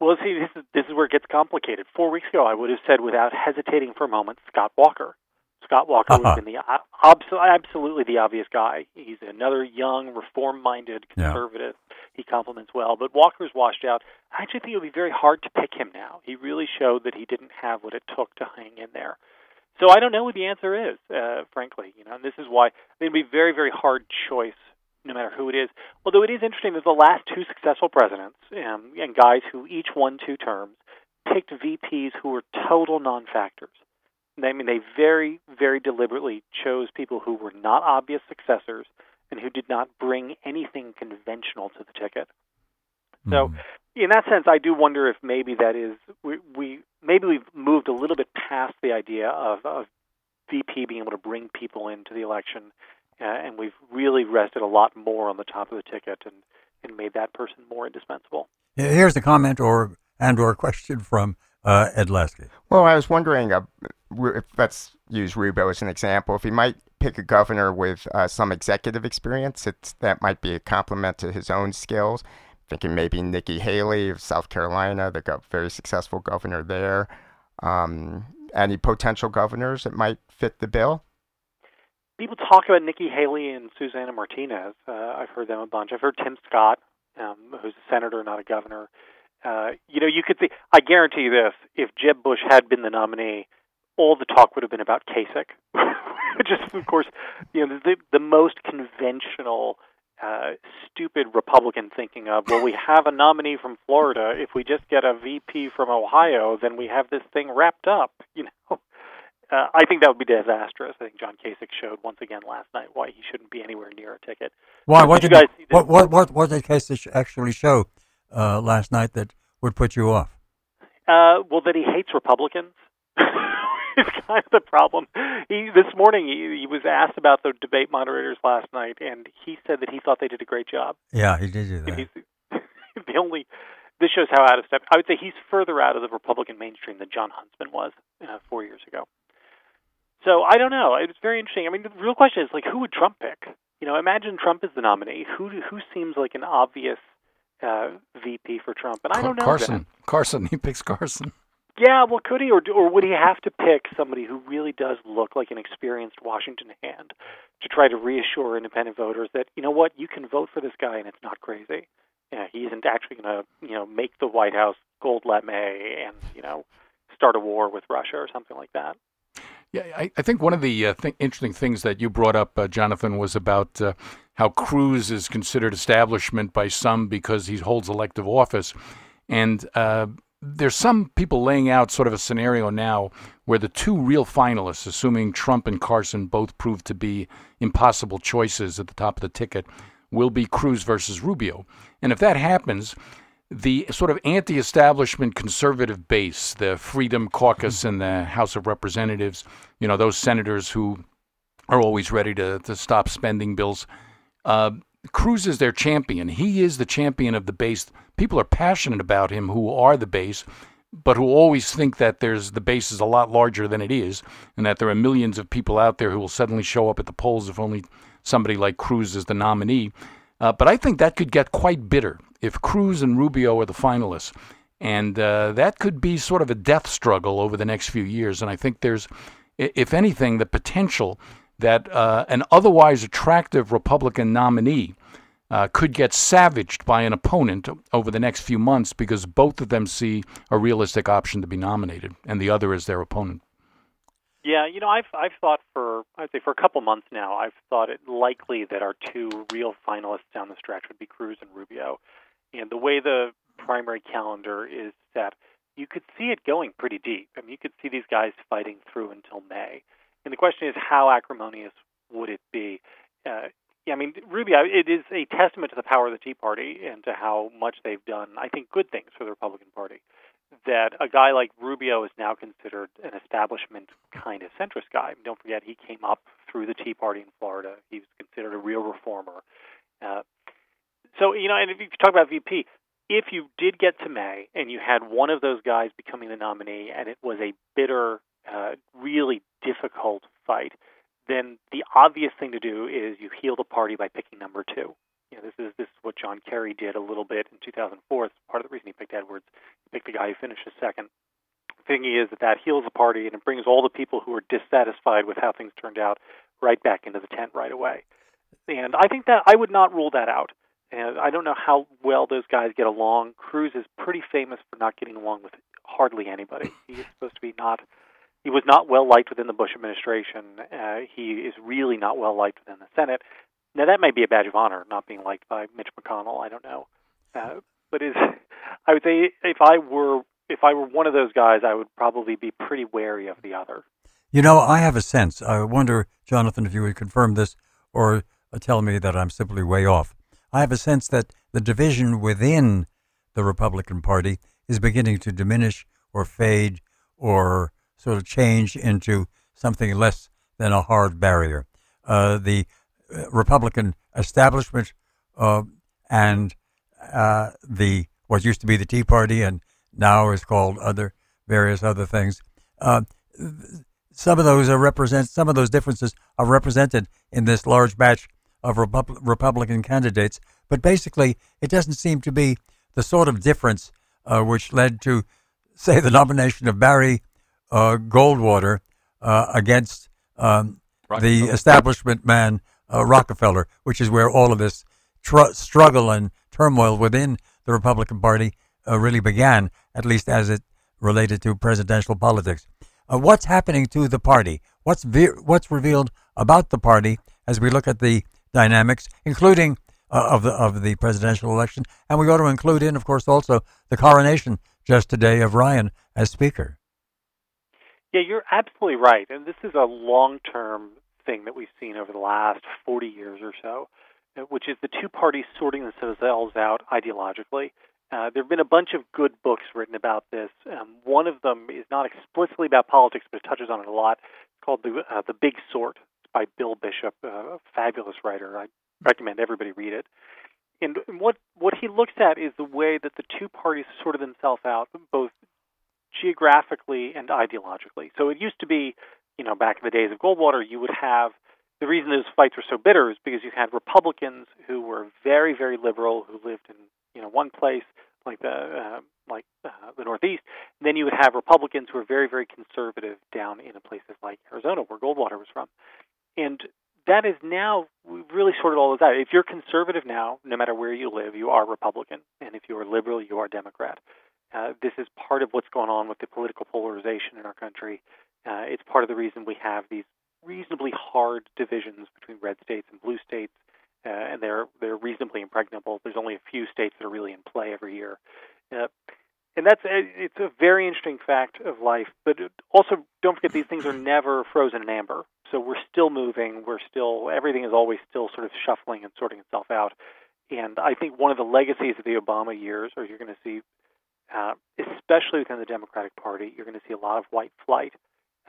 Well, see, this is where it gets complicated. Four weeks ago, I would have said without hesitating for a moment, Scott Walker. Scott Walker Uh-huh. would have been the obs- absolutely the obvious guy. He's another young, reform-minded Yeah. conservative. He complements well, but Walker's washed out. I actually think it would be very hard to pick him now. He really showed that he didn't have what it took to hang in there. So I don't know what the answer is, uh, frankly. You know, and this is why it'd be a very, very hard choice, no matter who it is. Although it is interesting that the last two successful presidents um, and guys who each won two terms picked VPs who were total non-factors. I mean, they very, very deliberately chose people who were not obvious successors and who did not bring anything conventional to the ticket. So, in that sense, I do wonder if maybe that is we, we maybe we've moved a little bit past the idea of, of VP being able to bring people into the election, uh, and we've really rested a lot more on the top of the ticket and, and made that person more indispensable. Here's a comment or and or question from uh, Ed Lasky. Well, I was wondering, uh, if let's use Rubio as an example, if he might pick a governor with uh, some executive experience, it's, that might be a compliment to his own skills. Thinking maybe Nikki Haley of South Carolina, the gov- very successful governor there. Um, any potential governors that might fit the bill? People talk about Nikki Haley and Susana Martinez. Uh, I've heard them a bunch. I've heard Tim Scott, um, who's a senator, not a governor. Uh, you know, you could see. I guarantee you this: if Jeb Bush had been the nominee, all the talk would have been about Kasich, [laughs] which is, of course, you know, the the most conventional, uh, stupid Republican thinking of. Well, we have a nominee from Florida. If we just get a VP from Ohio, then we have this thing wrapped up. [laughs] You know. Uh, I think that would be disastrous. I think John Kasich showed once again last night why he shouldn't be anywhere near a ticket. Why? What Did What you did guys see what, what what what did Kasich actually show uh, last night that would put you off? Uh, well, that he hates Republicans [laughs] is kind of the problem. He this morning he, he was asked about the debate moderators last night, and he said that he thought they did a great job. Yeah, he did do that. he's [laughs] the only. This shows how out of step. I would say he's further out of the Republican mainstream than Jon Huntsman was uh, four years ago. So I don't know. It's very interesting. I mean, the real question is like, who would Trump pick? You know, imagine Trump is the nominee. Who who seems like an obvious uh, VP for Trump? And I don't know. Carson. that. Carson. [laughs] He picks Carson. Yeah, well, could he, or or would he have to pick somebody who really does look like an experienced Washington hand to try to reassure independent voters that you know what, you can vote for this guy and it's not crazy. Yeah, he isn't actually going to you know make the White House gold lame and you know start a war with Russia or something like that. Yeah, I, I think one of the uh, th- interesting things that you brought up, uh, Jonathan, was about uh, how Cruz is considered establishment by some because he holds elective office. And uh, there's some people laying out sort of a scenario now where the two real finalists, assuming Trump and Carson both prove to be impossible choices at the top of the ticket, will be Cruz versus Rubio. And if that happens, the sort of anti establishment conservative base, the Freedom Caucus in the House of Representatives, you know, those senators who are always ready to, to stop spending bills. Uh, Cruz is their champion. He is the champion of the base. People are passionate about him who are the base, but who always think that there's the base is a lot larger than it is, and that there are millions of people out there who will suddenly show up at the polls if only somebody like Cruz is the nominee. Uh, but I think that could get quite bitter if Cruz and Rubio are the finalists. And uh, that could be sort of a death struggle over the next few years. And I think there's, if anything, the potential that uh, an otherwise attractive Republican nominee uh, could get savaged by an opponent over the next few months because both of them see a realistic option to be nominated, and the other is their opponent. Yeah, you know, I've I've thought for I'd say for a couple months now, I've thought it likely that our two real finalists down the stretch would be Cruz and Rubio. And the way the primary calendar is set, you could see it going pretty deep. I mean, you could see these guys fighting through until May. And the question is, how acrimonious would it be? Uh, yeah, I mean, Rubio, it is a testament to the power of the Tea Party and to how much they've done, I think, good things for the Republican Party that a guy like Rubio is now considered an establishment kind of centrist guy. Don't forget, he came up through the Tea Party in Florida. He was considered a real reformer. Uh, so, you know, and if you talk about VP, if you did get to May and you had one of those guys becoming the nominee and it was a bitter, uh, really difficult fight, then the obvious thing to do is you heal the party by picking number two. You know, this is this is what John Kerry did a little bit in 2004. It's part of the reason he picked Edwards. He picked the guy who finished second. The thing is that that heals the party and it brings all the people who are dissatisfied with how things turned out right back into the tent right away. And I think that I would not rule that out. And I don't know how well those guys get along. Cruz is pretty famous for not getting along with hardly anybody. [laughs] He is supposed to be not. He was not well liked within the Bush administration. Uh, he is really not well liked within the Senate. Now that may be a badge of honor, not being liked by Mitch McConnell. I don't know, uh, but is [laughs] I would say if I were if I were one of those guys, I would probably be pretty wary of the other. You know, I have a sense. I wonder, Jonathan, if you would confirm this or tell me that I'm simply way off. I have a sense that the division within the Republican Party is beginning to diminish or fade or sort of change into something less than a hard barrier. Uh, the uh, Republican establishment uh, and uh, the what used to be the Tea Party and now is called other various other things. Uh, some of those are represent some of those differences are represented in this large batch of Repub- Republican candidates, but basically it doesn't seem to be the sort of difference uh, which led to, say, the nomination of Barry uh, Goldwater uh, against um, the establishment man uh, Rockefeller, which is where all of this tr- struggle and turmoil within the Republican Party uh, really began, at least as it related to presidential politics. Uh, what's happening to the party? What's ve- what's revealed about the party as we look at the dynamics, including uh, of the of the presidential election, and we got to include in, of course, also the coronation just today of Ryan as Speaker. Yeah, you're absolutely right, and this is a long-term thing that we've seen over the last 40 years or so, uh, which is the two parties sorting themselves out ideologically. Uh, there have been a bunch of good books written about this. Um, one of them is not explicitly about politics, but it touches on it a lot. It's called the uh, the Big Sort by Bill Bishop, a fabulous writer. I recommend everybody read it. And what what he looks at is the way that the two parties sorted themselves out, both geographically and ideologically. So it used to be, you know, back in the days of Goldwater, you would have the reason those fights were so bitter is because you had Republicans who were very, very liberal, who lived in you know one place like the uh, like uh, the Northeast. And then you would have Republicans who were very, very conservative down in places like Arizona, where Goldwater was from. And that is now we've really sorted all of that. If you're conservative now, no matter where you live, you are Republican, and if you are liberal, you are Democrat. Uh, this is part of what's going on with the political polarization in our country. Uh, it's part of the reason we have these reasonably hard divisions between red states and blue states, uh, and they're they're reasonably impregnable. There's only a few states that are really in play every year. Uh, and that's it's a very interesting fact of life. But also, don't forget these things are never frozen in amber. So we're still moving. We're still everything is always still sort of shuffling and sorting itself out. And I think one of the legacies of the Obama years, or you're going to see, uh, especially within the Democratic Party, you're going to see a lot of white flight.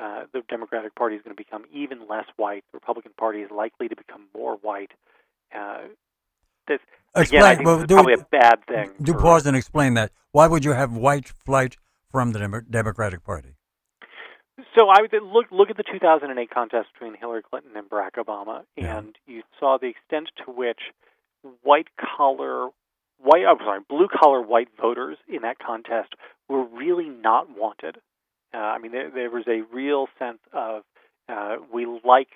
Uh, the Democratic Party is going to become even less white. The Republican Party is likely to become more white. Uh, this, explain, again, well, do, probably a bad thing. Do for- pause and explain that. Why would you have white flight from the Demo- Democratic Party? So I would look look at the 2008 contest between Hillary Clinton and Barack Obama, Yeah. and you saw the extent to which white collar, white I'm sorry, blue collar white voters in that contest were really not wanted. Uh, I mean, there, there was a real sense of uh, we like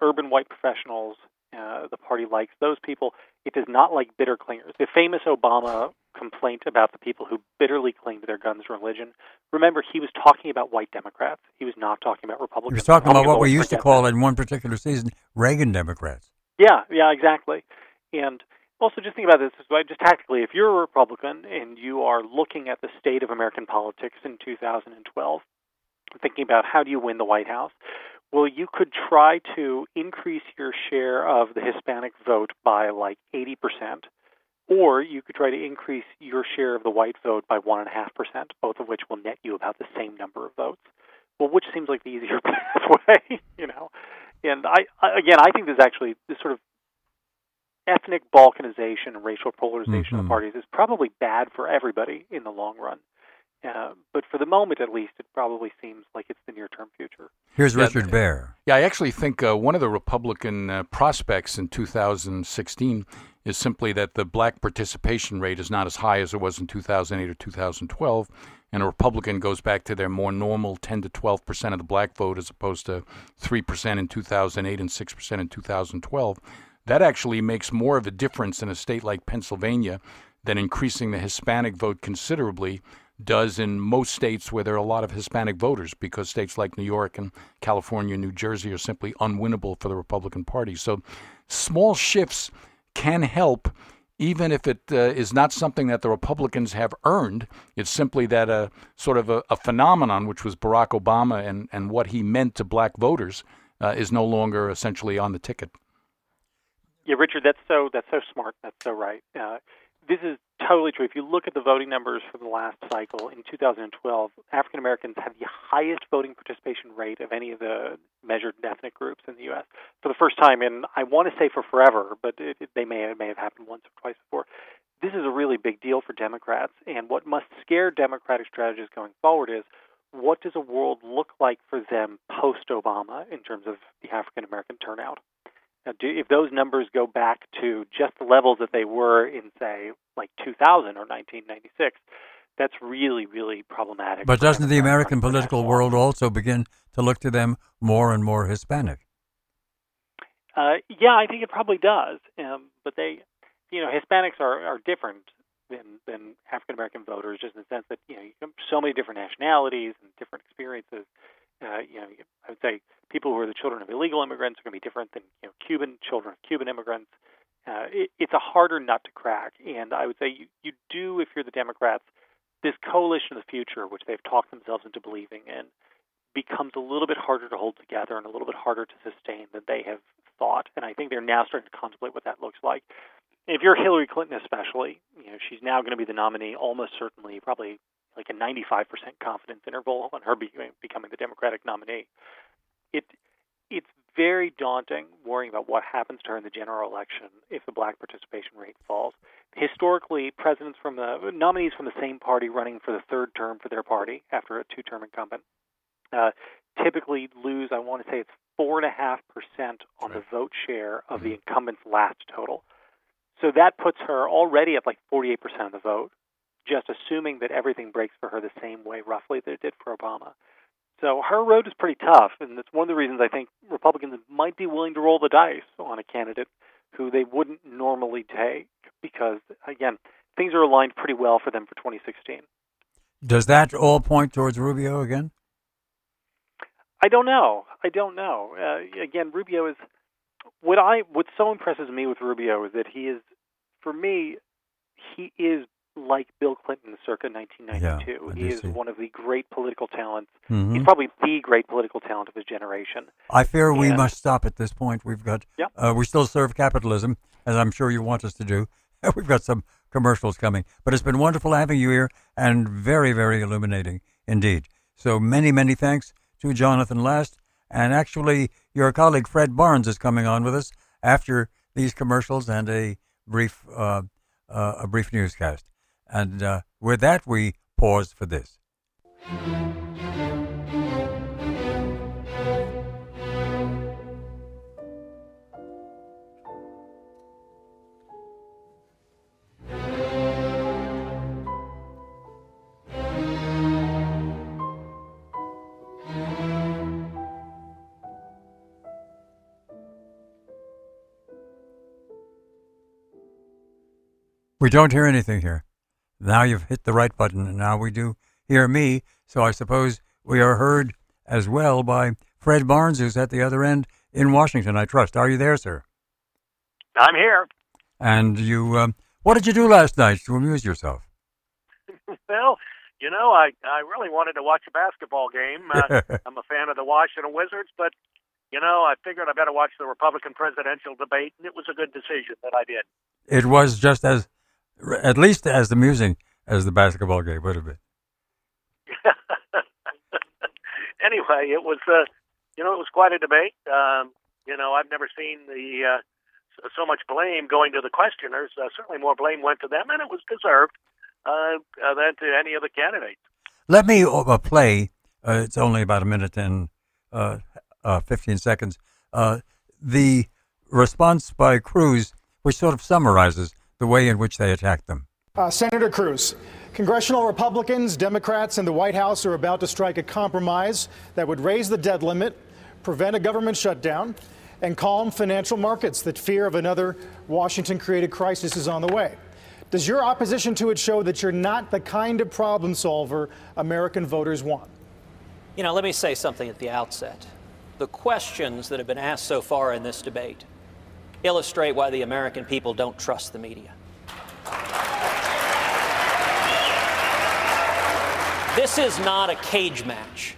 urban white professionals. Uh, the party likes those people. It does not like bitter clingers. The famous Obama complaint about the people who bitterly cling to their guns and religion. Remember, he was talking about white Democrats. He was not talking about Republicans. He was talking about what we used to call in one particular season Reagan Democrats. Yeah, yeah, exactly. And also, just think about this just tactically. If you're a Republican and you are looking at the state of American politics in 2012, thinking about how do you win the White House, well, you could try to increase your share of the Hispanic vote by like 80%, or you could try to increase your share of the white vote by 1.5%, both of which will net you about the same number of votes. Well, which seems like the easier [laughs] pathway, you know? And I, I again, I think there's actually this sort of ethnic balkanization and racial polarization of Mhm. the parties is probably bad for everybody in the long run. Uh, but for the moment, at least, it probably seems like it's the near term future. Here's Yeah, Richard Baehr. Yeah, I actually think uh, one of the Republican uh, prospects in 2016 is simply that the black participation rate is not as high as it was in 2008 or 2012, and a Republican goes back to their more normal 10 to 12 percent of the black vote as opposed to 3 percent in 2008 and 6 percent in 2012. That actually makes more of a difference in a state like Pennsylvania than increasing the Hispanic vote considerably does in most states where there are a lot of Hispanic voters, because states like New York and California and New Jersey are simply unwinnable for the Republican Party. So small shifts can help, even if it uh, is not something that the Republicans have earned. It's simply that a sort of a, a phenomenon, which was Barack Obama and, and what he meant to black voters, uh, is no longer essentially on the ticket. Yeah, Richard, that's so that's so smart. That's so right. Uh, this is totally true. If you look at the voting numbers for the last cycle in 2012, African Americans had the highest voting participation rate of any of the measured ethnic groups in the U.S. for the first time in I want to say for forever, but it, it, they may it may have happened once or twice before. This is a really big deal for Democrats, and what must scare Democratic strategists going forward is what does a world look like for them post Obama in terms of the African American turnout? Now, do, if those numbers go back to just the levels that they were in, say, like 2000 or 1996, that's really, really problematic. But doesn't the American political world also begin to look to them more and more Hispanic? Uh, yeah, I think it probably does. Um, but they, you know, Hispanics are, are different than than African American voters, just in the sense that you know you have so many different nationalities and different experiences. Uh, you know, I would say people who are the children of illegal immigrants are going to be different than you know Cuban children of Cuban immigrants. Uh, it, it's a harder nut to crack, and I would say you, you do if you're the Democrats. This coalition of the future, which they've talked themselves into believing in, becomes a little bit harder to hold together and a little bit harder to sustain than they have thought. And I think they're now starting to contemplate what that looks like. If you're Hillary Clinton, especially, you know she's now going to be the nominee, almost certainly, probably like a 95% confidence interval on her becoming, the Democratic nominee. It it's very daunting worrying about what happens to her in the general election if the black participation rate falls. Historically, presidents from the nominees from the same party running for the third term for their party after a two-term incumbent uh, typically lose. I want to say it's four and a half percent on the vote share of the incumbent's last total. So that puts her already at like 48% of the vote, just assuming that everything breaks for her the same way roughly that it did for Obama. So her road is pretty tough, and that's one of the reasons I think Republicans might be willing to roll the dice on a candidate who they wouldn't normally take because, again, things are aligned pretty well for them for 2016. Does that all point towards Rubio again? I don't know. I don't know. Uh, again, Rubio is what I what so impresses me with Rubio is that he is, for me, he is like Bill Clinton circa 1992. Yeah, he is one of the great political talents. Mhm. He's probably the great political talent of his generation. I fear we must stop at this point. We've got Yep. uh, we still serve capitalism, as I'm sure you want us to do. [laughs] We've got some commercials coming, but it's been wonderful having you here and very, very illuminating indeed. So many, many thanks to Jonathan Last, and actually your colleague Fred Barnes is coming on with us after these commercials and a brief uh, uh, a brief newscast. And uh, with that, we pause for this. We don't hear anything here. Now you've hit the right button, and now we do hear me. So I suppose we are heard as well by Fred Barnes, who's at the other end in Washington, I trust. Are you there, sir? I'm here. And you, um, what did you do last night to amuse yourself? [laughs] Well, you know, I I really wanted to watch a basketball game. Uh, [laughs] I'm a fan of the Washington Wizards, but you know, I figured I better watch the Republican presidential debate, and it was a good decision that I did. It was just as, at least as amusing as the basketball game would have been. [laughs] anyway, it was uh, you know, it was quite a debate. Um, you know, I've never seen the uh, so- much blame going to the questioners. Uh, certainly, more blame went to them, and it was deserved uh, uh, than to any of the candidates. Let me uh, play. Uh, it's only about a minute and uh, uh, 15 seconds. Uh, the response by Cruz, which sort of summarizes the way in which they attacked them. Uh, Senator Cruz, congressional Republicans, Democrats, and the White House are about to strike a compromise that would raise the debt limit, prevent a government shutdown, and calm financial markets that fear of another Washington created crisis is on the way. Does your opposition to it show that you're not the kind of problem solver American voters want? You know, let me say something at the outset. The questions that have been asked so far in this debate illustrate why the American people don't trust the media. This is not a cage match.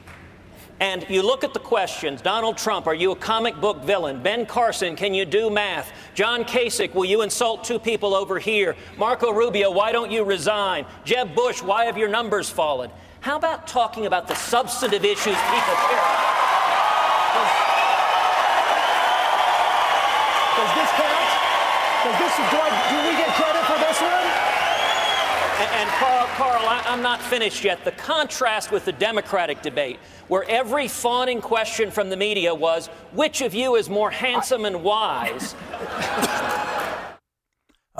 And you look at the questions Donald Trump, are you a comic book villain? Ben Carson, can you do math? John Kasich, will you insult two people over here? Marco Rubio, why don't you resign? Jeb Bush, why have your numbers fallen? How about talking about the substantive issues people care about? Does this count? Does this, do, I, do we get credit for this one? And, and Carl, Carl I, I'm not finished yet. The contrast with the Democratic debate, where every fawning question from the media was, which of you is more handsome and wise? [laughs]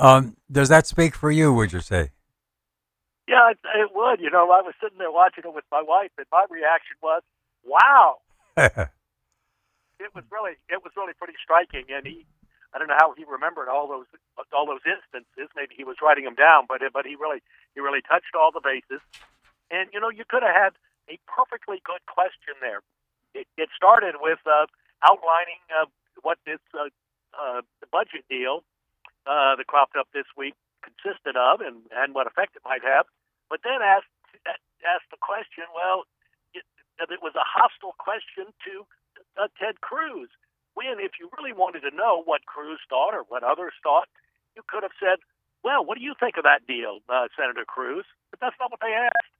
Um, does that speak for you, would you say? Yeah, it, it would. You know, I was sitting there watching it with my wife, and my reaction was, "Wow!" [laughs] it was really, it was really pretty striking. And he, I don't know how he remembered all those, all those instances. Maybe he was writing them down, but but he really, he really touched all the bases. And you know, you could have had a perfectly good question there. It, it started with uh, outlining uh, what this uh, uh, budget deal uh, that cropped up this week consisted of and, and what effect it might have, but then asked asked the question. Well, it, it was a hostile question to uh, Ted Cruz. When, if you really wanted to know what Cruz thought or what others thought, you could have said, "Well, what do you think of that deal, uh, Senator Cruz?" But that's not what they asked.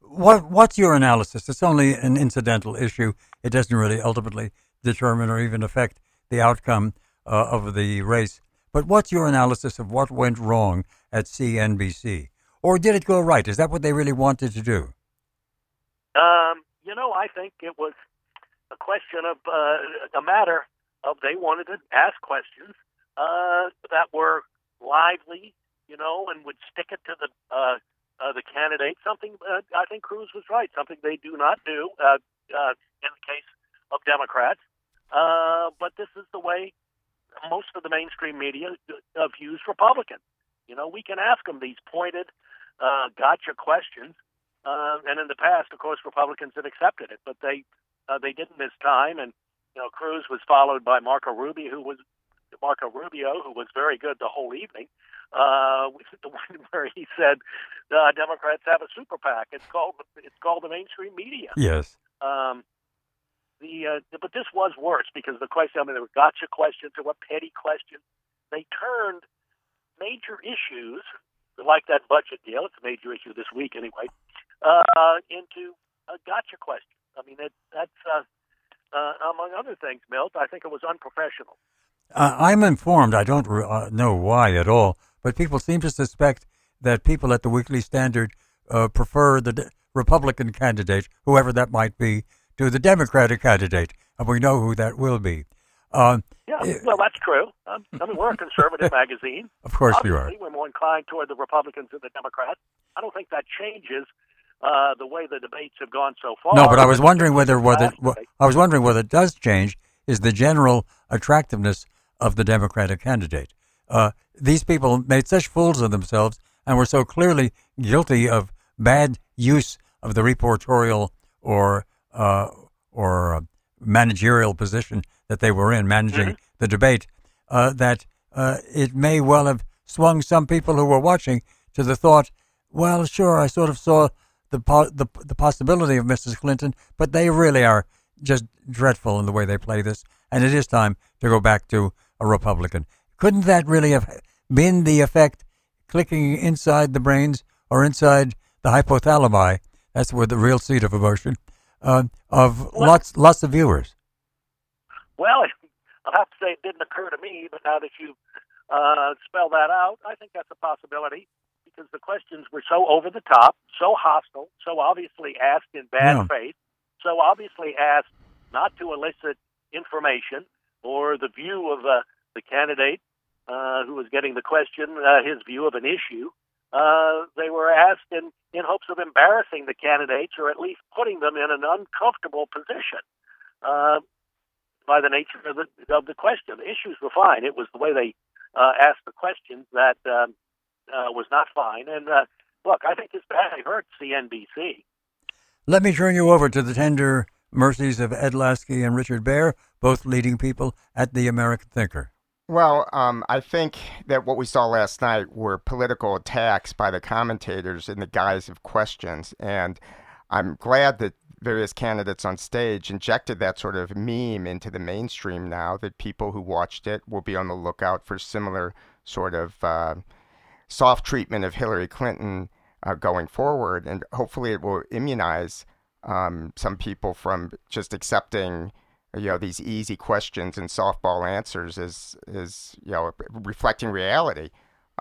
What What's your analysis? It's only an incidental issue. It doesn't really ultimately determine or even affect the outcome uh, of the race. But what's your analysis of what went wrong at CNBC? Or did it go right? Is that what they really wanted to do? Um, you know, I think it was a question of uh, a matter of they wanted to ask questions uh, that were lively, you know, and would stick it to the uh, uh, the candidate. Something uh, I think Cruz was right. Something they do not do uh, uh, in the case of Democrats. Uh, but this is the way most of the mainstream media uh, views Republicans. You know, we can ask them these pointed, uh, gotcha questions, uh, and in the past, of course, Republicans had accepted it, but they uh, they didn't this time. And you know, Cruz was followed by Marco Rubio, who was Marco Rubio, who was very good the whole evening. Uh, [laughs] the one where he said uh, Democrats have a super PAC. It's called it's called the mainstream media. Yes. Um, the uh, but this was worse because the question. I mean, there were gotcha questions. There were petty questions. They turned major issues like that budget deal. It's a major issue this week anyway. Uh, into a gotcha question. I mean, that, that's uh, uh, among other things, Milt. I think it was unprofessional. Uh, I'm informed. I don't uh, know why at all, but people seem to suspect that people at the Weekly Standard uh, prefer the de- Republican candidate, whoever that might be, to the Democratic candidate, and we know who that will be. Um, yeah, well, that's true. Um, I mean, we're a conservative [laughs] magazine. Of course Obviously, you are. We're more inclined toward the Republicans than the Democrats. I don't think that changes uh, the way the debates have gone so far. No, but I was wondering whether whether I was wondering whether it does change is the general attractiveness of the Democratic candidate. Uh, these people made such fools of themselves and were so clearly guilty of bad use of the reportorial or uh, or uh, managerial position that they were in, managing Mm-hmm. the debate, uh, that uh, it may well have swung some people who were watching to the thought, well, sure, I sort of saw the the, the possibility of Mrs. Clinton, but they really are just dreadful in the way they play this, and it is time to go back to a Republican. Couldn't that really have been the effect, clicking inside the brains or inside the hypothalamus? That's where the real seat of emotion uh, of lots lots of viewers. Well, [laughs] I'll have to say it didn't occur to me, but now that you uh, spell that out, I think that's a possibility because the questions were so over the top, so hostile, so obviously asked in bad Yeah. faith, so obviously asked not to elicit information or the view of uh, the candidate uh, who was getting the question, uh, his view of an issue. Uh, they were asked in, in hopes of embarrassing the candidates or at least putting them in an uncomfortable position uh, by the nature of the, of the question. The issues were fine. It was the way they uh, asked the questions that um, uh, was not fine. And uh, look, I think this badly hurt CNBC. Let me turn you over to the tender mercies of Ed Lasky and Richard Baehr, both leading people at the American Thinker. Well, um, I think that what we saw last night were political attacks by the commentators in the guise of questions. And I'm glad that various candidates on stage injected that sort of meme into the mainstream now, that people who watched it will be on the lookout for similar sort of uh, soft treatment of Hillary Clinton uh, going forward. And hopefully it will immunize um, some people from just accepting you know these easy questions and softball answers as is you know reflecting reality.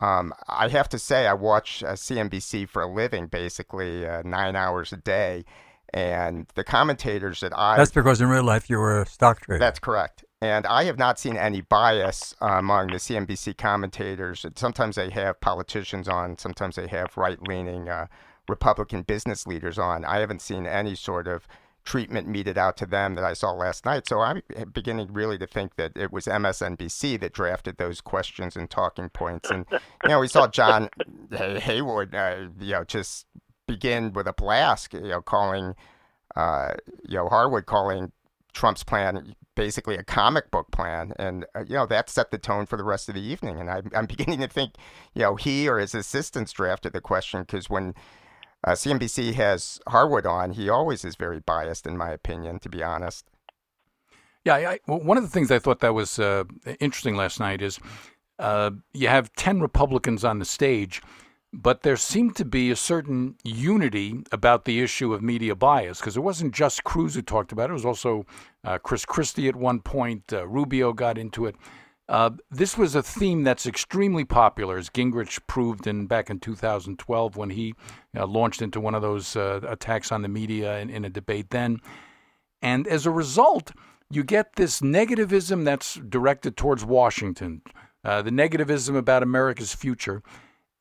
Um, I have to say I watch uh, CNBC for a living, basically uh, nine hours a day, and the commentators that I That's because in real life you were a stock trader. that's correct. And I have not seen any bias uh, among the CNBC commentators. Sometimes they have politicians on, sometimes they have right leaning uh, Republican business leaders on. I haven't seen any sort of treatment meted out to them that I saw last night. So I'm beginning really to think that it was MSNBC that drafted those questions and talking points. And, you know, we saw John Hay- Haywood, uh, you know, just begin with a blast, you know, calling, uh, you know, Harwood calling Trump's plan basically a comic book plan, and uh, you know that set the tone for the rest of the evening. And I'm, I'm [laughs] beginning to think, you know, he or his assistants drafted the question because when uh, CNBC has Harwood on, he always is very biased, in my opinion, to be honest. Yeah, I, well, one of the things I thought that was uh, interesting last night is uh, you have 10 Republicans on the stage, but there seemed to be a certain unity about the issue of media bias because it wasn't just Cruz who talked about it. It was also uh, Chris Christie at one point. Uh, Rubio got into it. Uh, this was a theme that's extremely popular, as Gingrich proved in back in 2012 when he uh, launched into one of those uh, attacks on the media in, in a debate then. And as a result, you get this negativism that's directed towards Washington, uh, the negativism about America's future,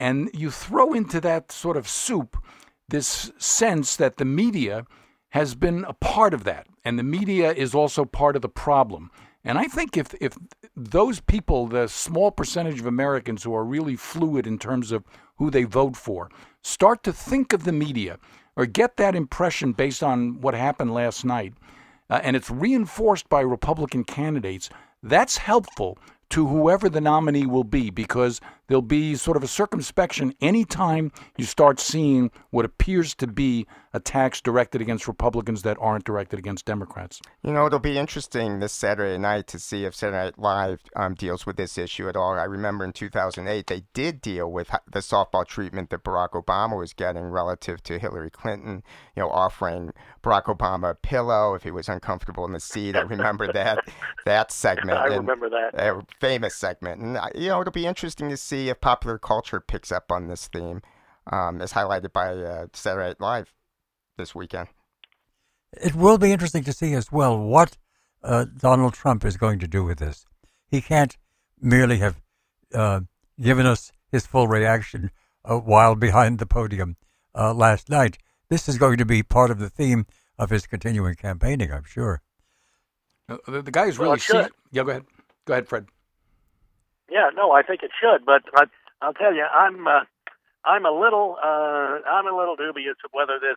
and you throw into that sort of soup this sense that the media has been a part of that, and the media is also part of the problem. And I think if if those people, the small percentage of Americans who are really fluid in terms of who they vote for, start to think of the media or get that impression based on what happened last night, uh, and it's reinforced by Republican candidates, that's helpful to whoever the nominee will be because there'll be sort of a circumspection anytime you start seeing what appears to be attacks directed against Republicans that aren't directed against Democrats. You know, it'll be interesting this Saturday night to see if Saturday Night Live um, deals with this issue at all. I remember in 2008 they did deal with the softball treatment that Barack Obama was getting relative to Hillary Clinton. You know, offering Barack Obama a pillow if he was uncomfortable in the seat. I remember that that [laughs] segment. I and- remember that. a famous segment. And, uh, you know, it'll be interesting to see if popular culture picks up on this theme, um, as highlighted by uh, Saturday Night Live this weekend. It will be interesting to see as well what uh, Donald Trump is going to do with this. He can't merely have uh, given us his full reaction uh, while behind the podium uh, last night. This is going to be part of the theme of his continuing campaigning, I'm sure. Uh, the, the guy is really it should. yeah. Go ahead. Go ahead, Fred. Yeah, no, I think it should, but I, I'll tell you, I'm uh, I'm a little uh, I'm a little dubious of whether this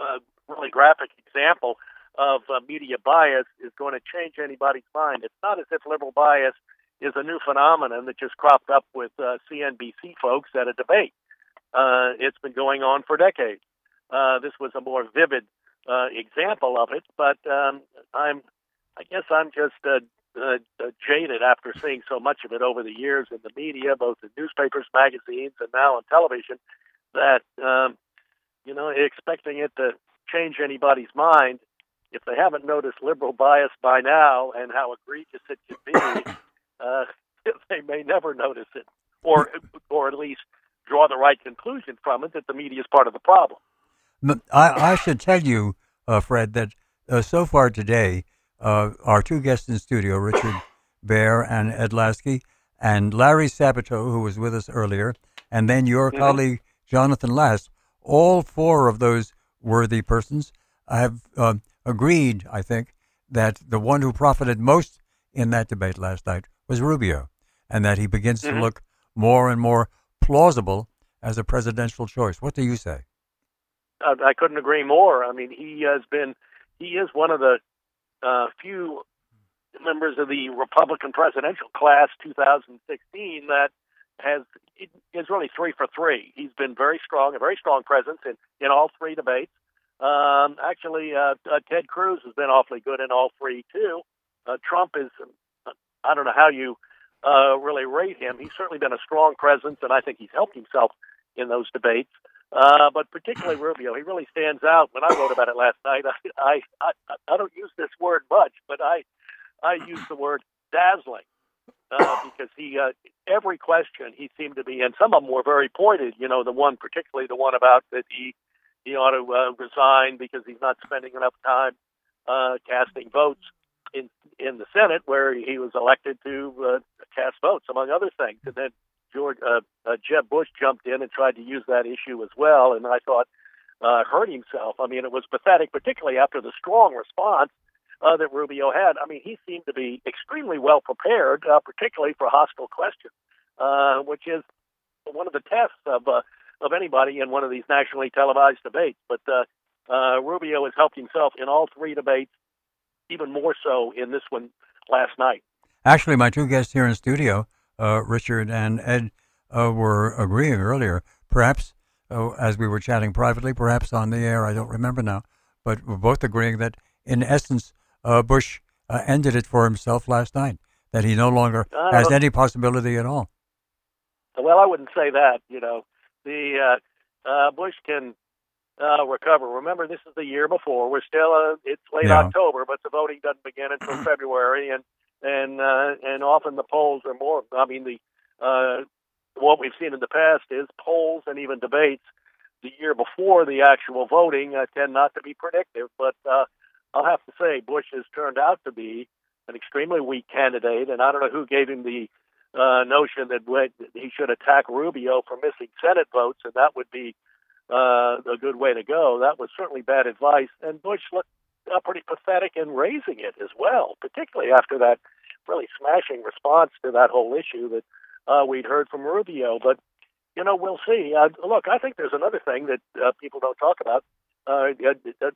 uh, really graphic example of uh, media bias is going to change anybody's mind. It's not as if liberal bias is a new phenomenon that just cropped up with uh, CNBC folks at a debate. Uh, it's been going on for decades. Uh, this was a more vivid uh, example of it, but um, I'm I guess I'm just uh, uh, jaded after seeing so much of it over the years in the media, both in newspapers, magazines, and now on television, that um, you know, expecting it to change anybody's mind if they haven't noticed liberal bias by now and how egregious it can be, [coughs] uh, [laughs] they may never notice it, or or at least draw the right conclusion from it that the media is part of the problem. I, I should tell you, uh, Fred, that uh, so far today, uh, our two guests in studio, Richard Baehr and Ed Lasky, and Larry Sabato, who was with us earlier, and then your mm-hmm. colleague Jonathan Last, all four of those worthy persons have uh, agreed, I think, that the one who profited most in that debate last night was Rubio, and that he begins mm-hmm. to look more and more plausible as a presidential choice. What do you say? I, I couldn't agree more. I mean, he has been, he is one of the uh, few members of the Republican presidential class 2016 that has is really three for three. He's been very strong, a very strong presence in, in all three debates. Um, actually, uh, uh, Ted Cruz has been awfully good in all three too. Uh, Trump is, I don't know how you uh, really rate him. He's certainly been a strong presence, and I think he's helped himself in those debates. Uh, but particularly [sighs] Rubio, he really stands out. When I wrote about it last night, I, I I I don't use this word much, but I I use the word dazzling uh, [coughs] because he uh, every question he seemed to be, and some of them were very pointed. You know, the one particularly the one about that he he ought to uh, resign because he's not spending enough time uh, casting votes in in the Senate, where he was elected to uh, cast votes, among other things. And then George uh, uh, Jeb Bush jumped in and tried to use that issue as well, and I thought uh, hurt himself. I mean, it was pathetic, particularly after the strong response uh, that Rubio had. I mean, he seemed to be extremely well prepared, uh, particularly for hostile questions, uh, which is one of the tests of uh, of anybody in one of these nationally televised debates. But uh, uh, Rubio has helped himself in all three debates, even more so in this one last night. Actually, my two guests here in studio, Richard and Ed, uh, were agreeing earlier. Perhaps, uh, as we were chatting privately, perhaps on the air, I don't remember now, but we're both agreeing that, in essence, uh, Bush uh, ended it for himself last night. That he no longer has know. any possibility at all. Well, I wouldn't say that. You know, the uh, uh, Bush can uh, recover. Remember, this is the year before. We're still uh, it's late yeah. October, but the voting doesn't begin until [clears throat] February, and and uh, and often the polls are more. I mean, the uh, what we've seen in the past is polls and even debates the year before the actual voting uh, tend not to be predictive. But uh, I'll have to say, Bush has turned out to be an extremely weak candidate, and I don't know who gave him the uh, notion that he should attack Rubio for missing Senate votes, and that would be uh, a good way to go. That was certainly bad advice, and Bush looked uh, pretty pathetic in raising it as well, particularly after that really smashing response to that whole issue that uh, we'd heard from Rubio. But you know, we'll see. Uh, look, I think there's another thing that uh, people don't talk about. Uh, uh,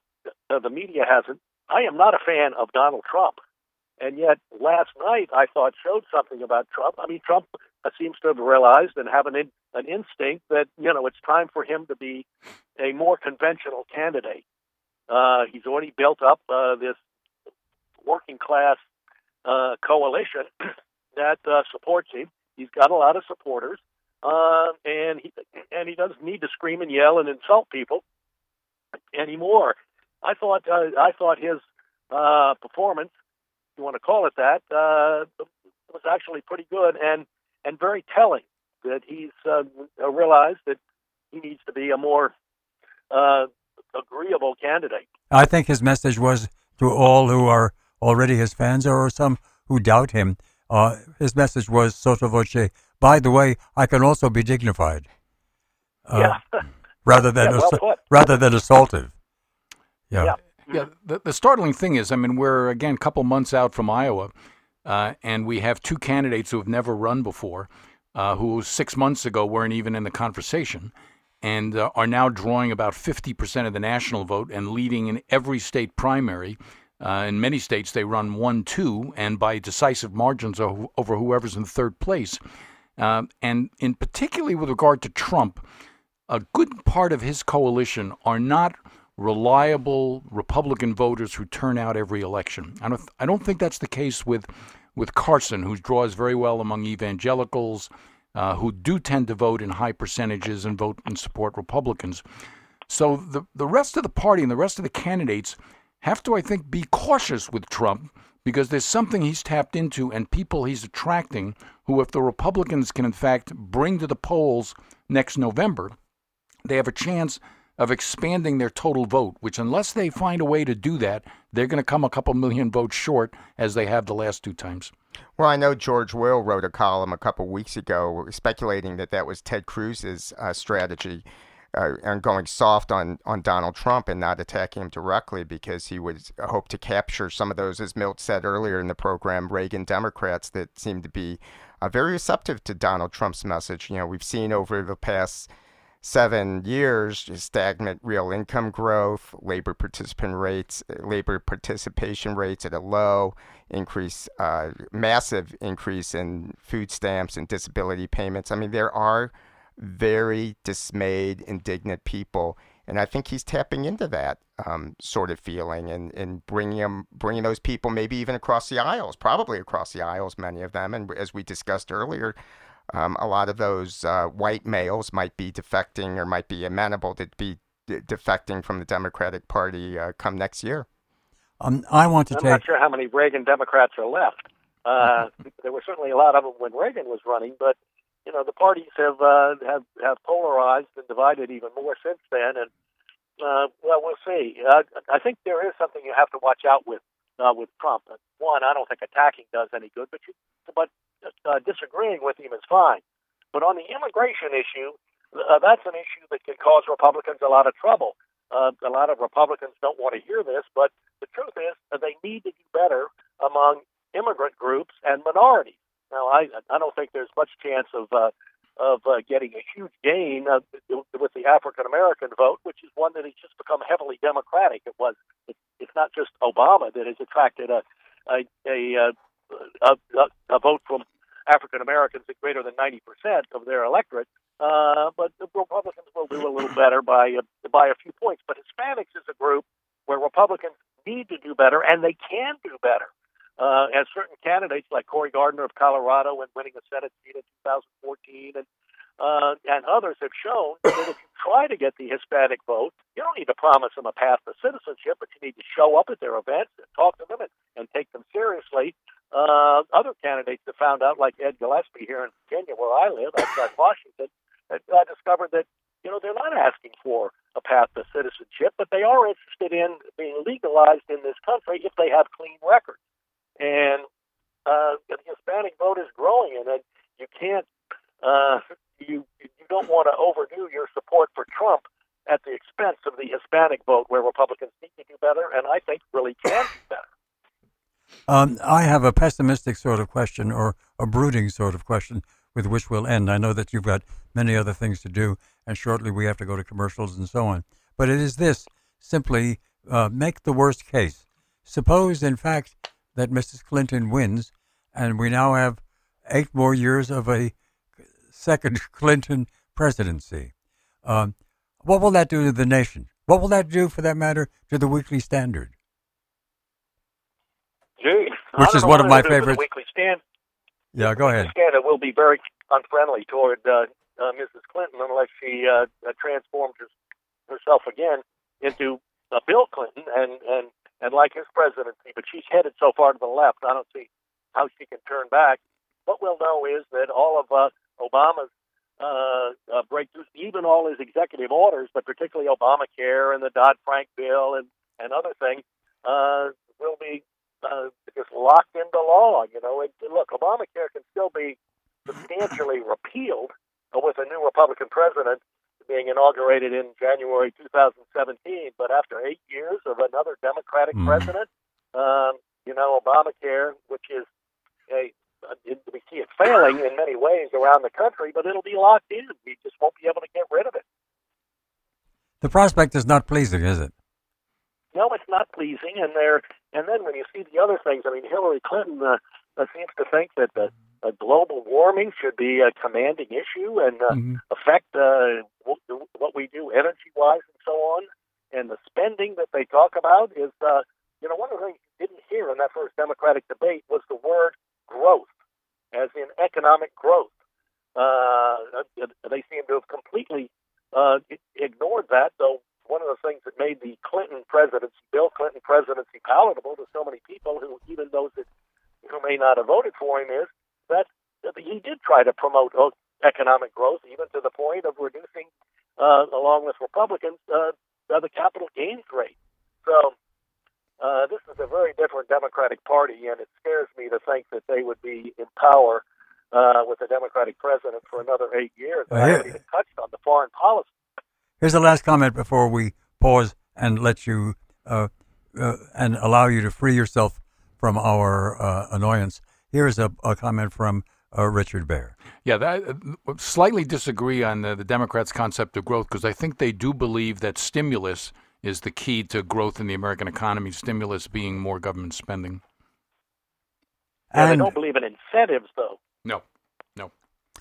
uh, the media hasn't. I am not a fan of Donald Trump. And yet, last night I thought showed something about Trump. I mean, Trump uh, seems to have realized and have an in, an instinct that you know it's time for him to be a more conventional candidate. Uh, he's already built up uh, this working class uh, coalition [clears throat] that uh, supports him. He's got a lot of supporters, uh, and he and he doesn't need to scream and yell and insult people anymore. I thought uh, I thought his uh, performance you want to call it that, uh, was actually pretty good and and very telling that he's uh, realized that he needs to be a more uh, agreeable candidate. I think his message was to all who are already his fans or some who doubt him. Uh, his message was sotto voce. By the way, I can also be dignified. Uh, yeah. [laughs] rather than [laughs] yeah, well rather than assaultive. Yeah. yeah. Yeah, the, the startling thing is, I mean, we're again a couple months out from Iowa, uh, and we have two candidates who have never run before, uh, who six months ago weren't even in the conversation, and uh, are now drawing about 50% of the national vote and leading in every state primary. Uh, in many states, they run 1 2 and by decisive margins over whoever's in third place. Uh, and in particularly with regard to Trump, a good part of his coalition are not reliable Republican voters who turn out every election. I don't, I don't think that's the case with, with Carson, who draws very well among evangelicals, uh, who do tend to vote in high percentages and vote and support Republicans. So the, the rest of the party and the rest of the candidates have to, I think, be cautious with Trump because there's something he's tapped into and people he's attracting who, if the Republicans can in fact bring to the polls next November, they have a chance of expanding their total vote, which, unless they find a way to do that, they're going to come a couple million votes short as they have the last two times. Well, I know George Will wrote a column a couple weeks ago speculating that that was Ted Cruz's uh, strategy uh, and going soft on, on Donald Trump and not attacking him directly because he would hope to capture some of those, as Milt said earlier in the program, Reagan Democrats that seem to be uh, very receptive to Donald Trump's message. You know, we've seen over the past seven years stagnant real income growth, labor participant rates, labor participation rates at a low, increase, uh, massive increase in food stamps and disability payments. I mean, there are very dismayed, indignant people. And I think he's tapping into that um, sort of feeling and, and bringing them, bringing those people maybe even across the aisles, probably across the aisles, many of them. And as we discussed earlier, um, a lot of those uh, white males might be defecting or might be amenable to be de- defecting from the Democratic Party uh, come next year. Um, I want to I'm take. not sure how many Reagan Democrats are left. Uh, [laughs] there were certainly a lot of them when Reagan was running, but you know the parties have uh, have have polarized and divided even more since then. And uh, well, we'll see. Uh, I think there is something you have to watch out with uh, with Trump. One, I don't think attacking does any good, but you, but uh, disagreeing with him is fine. But on the immigration issue, uh, that's an issue that can cause Republicans a lot of trouble. Uh, a lot of Republicans don't want to hear this, but the truth is that they need to do better among immigrant groups and minorities. Now, I I don't think there's much chance of uh, of uh, getting a huge gain uh, with the African American vote, which is one that has just become heavily Democratic. It was it's not just Obama that has attracted a a a, a, a, a vote from African Americans at greater than 90% of their electorate. Uh, but the Republicans will do a little better by uh, by a few points. But Hispanics is a group where Republicans need to do better, and they can do better. Uh, as certain candidates like Cory Gardner of Colorado and winning a Senate seat in 2014, and uh, and others have shown that if you try to get the Hispanic vote, you don't need to promise them a path to citizenship, but you need to show up at their events and talk to them and, and take them seriously. Uh, other candidates have found out, like Ed Gillespie here in Virginia, where I live, outside Washington, I uh, discovered that you know they're not asking for a path to citizenship, but they are interested in being legalized in this country if they have clean records. And uh, the Hispanic vote is growing, and you can't uh, you you don't want to overdo your support for Trump at the expense of the Hispanic vote, where Republicans need to do better, and I think really can do better. Um, I have a pessimistic sort of question or a brooding sort of question with which we'll end. I know that you've got many other things to do, and shortly we have to go to commercials and so on. But it is this simply uh, make the worst case. Suppose, in fact, that Mrs. Clinton wins, and we now have eight more years of a second [laughs] Clinton presidency. Um, what will that do to the nation? What will that do, for that matter, to the Weekly Standard? Gee, Which is one of my favorites. Weekly Stand. Yeah, go ahead. Standard will be very unfriendly toward uh, uh, Mrs. Clinton unless she uh, uh transforms herself again into uh, Bill Clinton and and and like his presidency. But she's headed so far to the left, I don't see how she can turn back. What we'll know is that all of uh, Obama's uh, uh, breakthroughs, even all his executive orders, but particularly Obamacare and the Dodd Frank bill and and other things, uh, will be uh, just locked into law. You know, and look, Obamacare can still be substantially [laughs] repealed with a new Republican president being inaugurated in January 2017. But after eight years of another Democratic mm. president, um, you know, Obamacare, which is a we see it failing in many ways around the country, but it'll be locked in. We just won't be able to get rid of it. The prospect is not pleasing, is it? No, it's not pleasing, and there. And then when you see the other things, I mean, Hillary Clinton uh, uh, seems to think that the uh, global warming should be a commanding issue and uh, mm-hmm. affect uh, what we do energy-wise and so on. And the spending that they talk about is, uh, you know, one of the things you didn't hear in that first Democratic debate was the word growth, as in economic growth. Uh, they seem to have completely uh, ignored that, though one of the things that made the Clinton presidency, Bill Clinton presidency, palatable to so many people who, even those that who may not have voted for him, is that he did try to promote economic growth, even to the point of reducing, uh, along with Republicans, uh, the capital gains rate. So uh, this is a very different Democratic Party, and it scares me to think that they would be in power uh, with a Democratic president for another eight years. I haven't even touched on the foreign policy. Here's the last comment before we pause and let you uh, uh, and allow you to free yourself from our uh, annoyance. Here's a, a comment from uh, Richard Baehr. Yeah, that, uh, slightly disagree on the, the Democrats' concept of growth because I think they do believe that stimulus is the key to growth in the American economy. Stimulus being more government spending. Yeah, and they don't believe in incentives, though. No, no.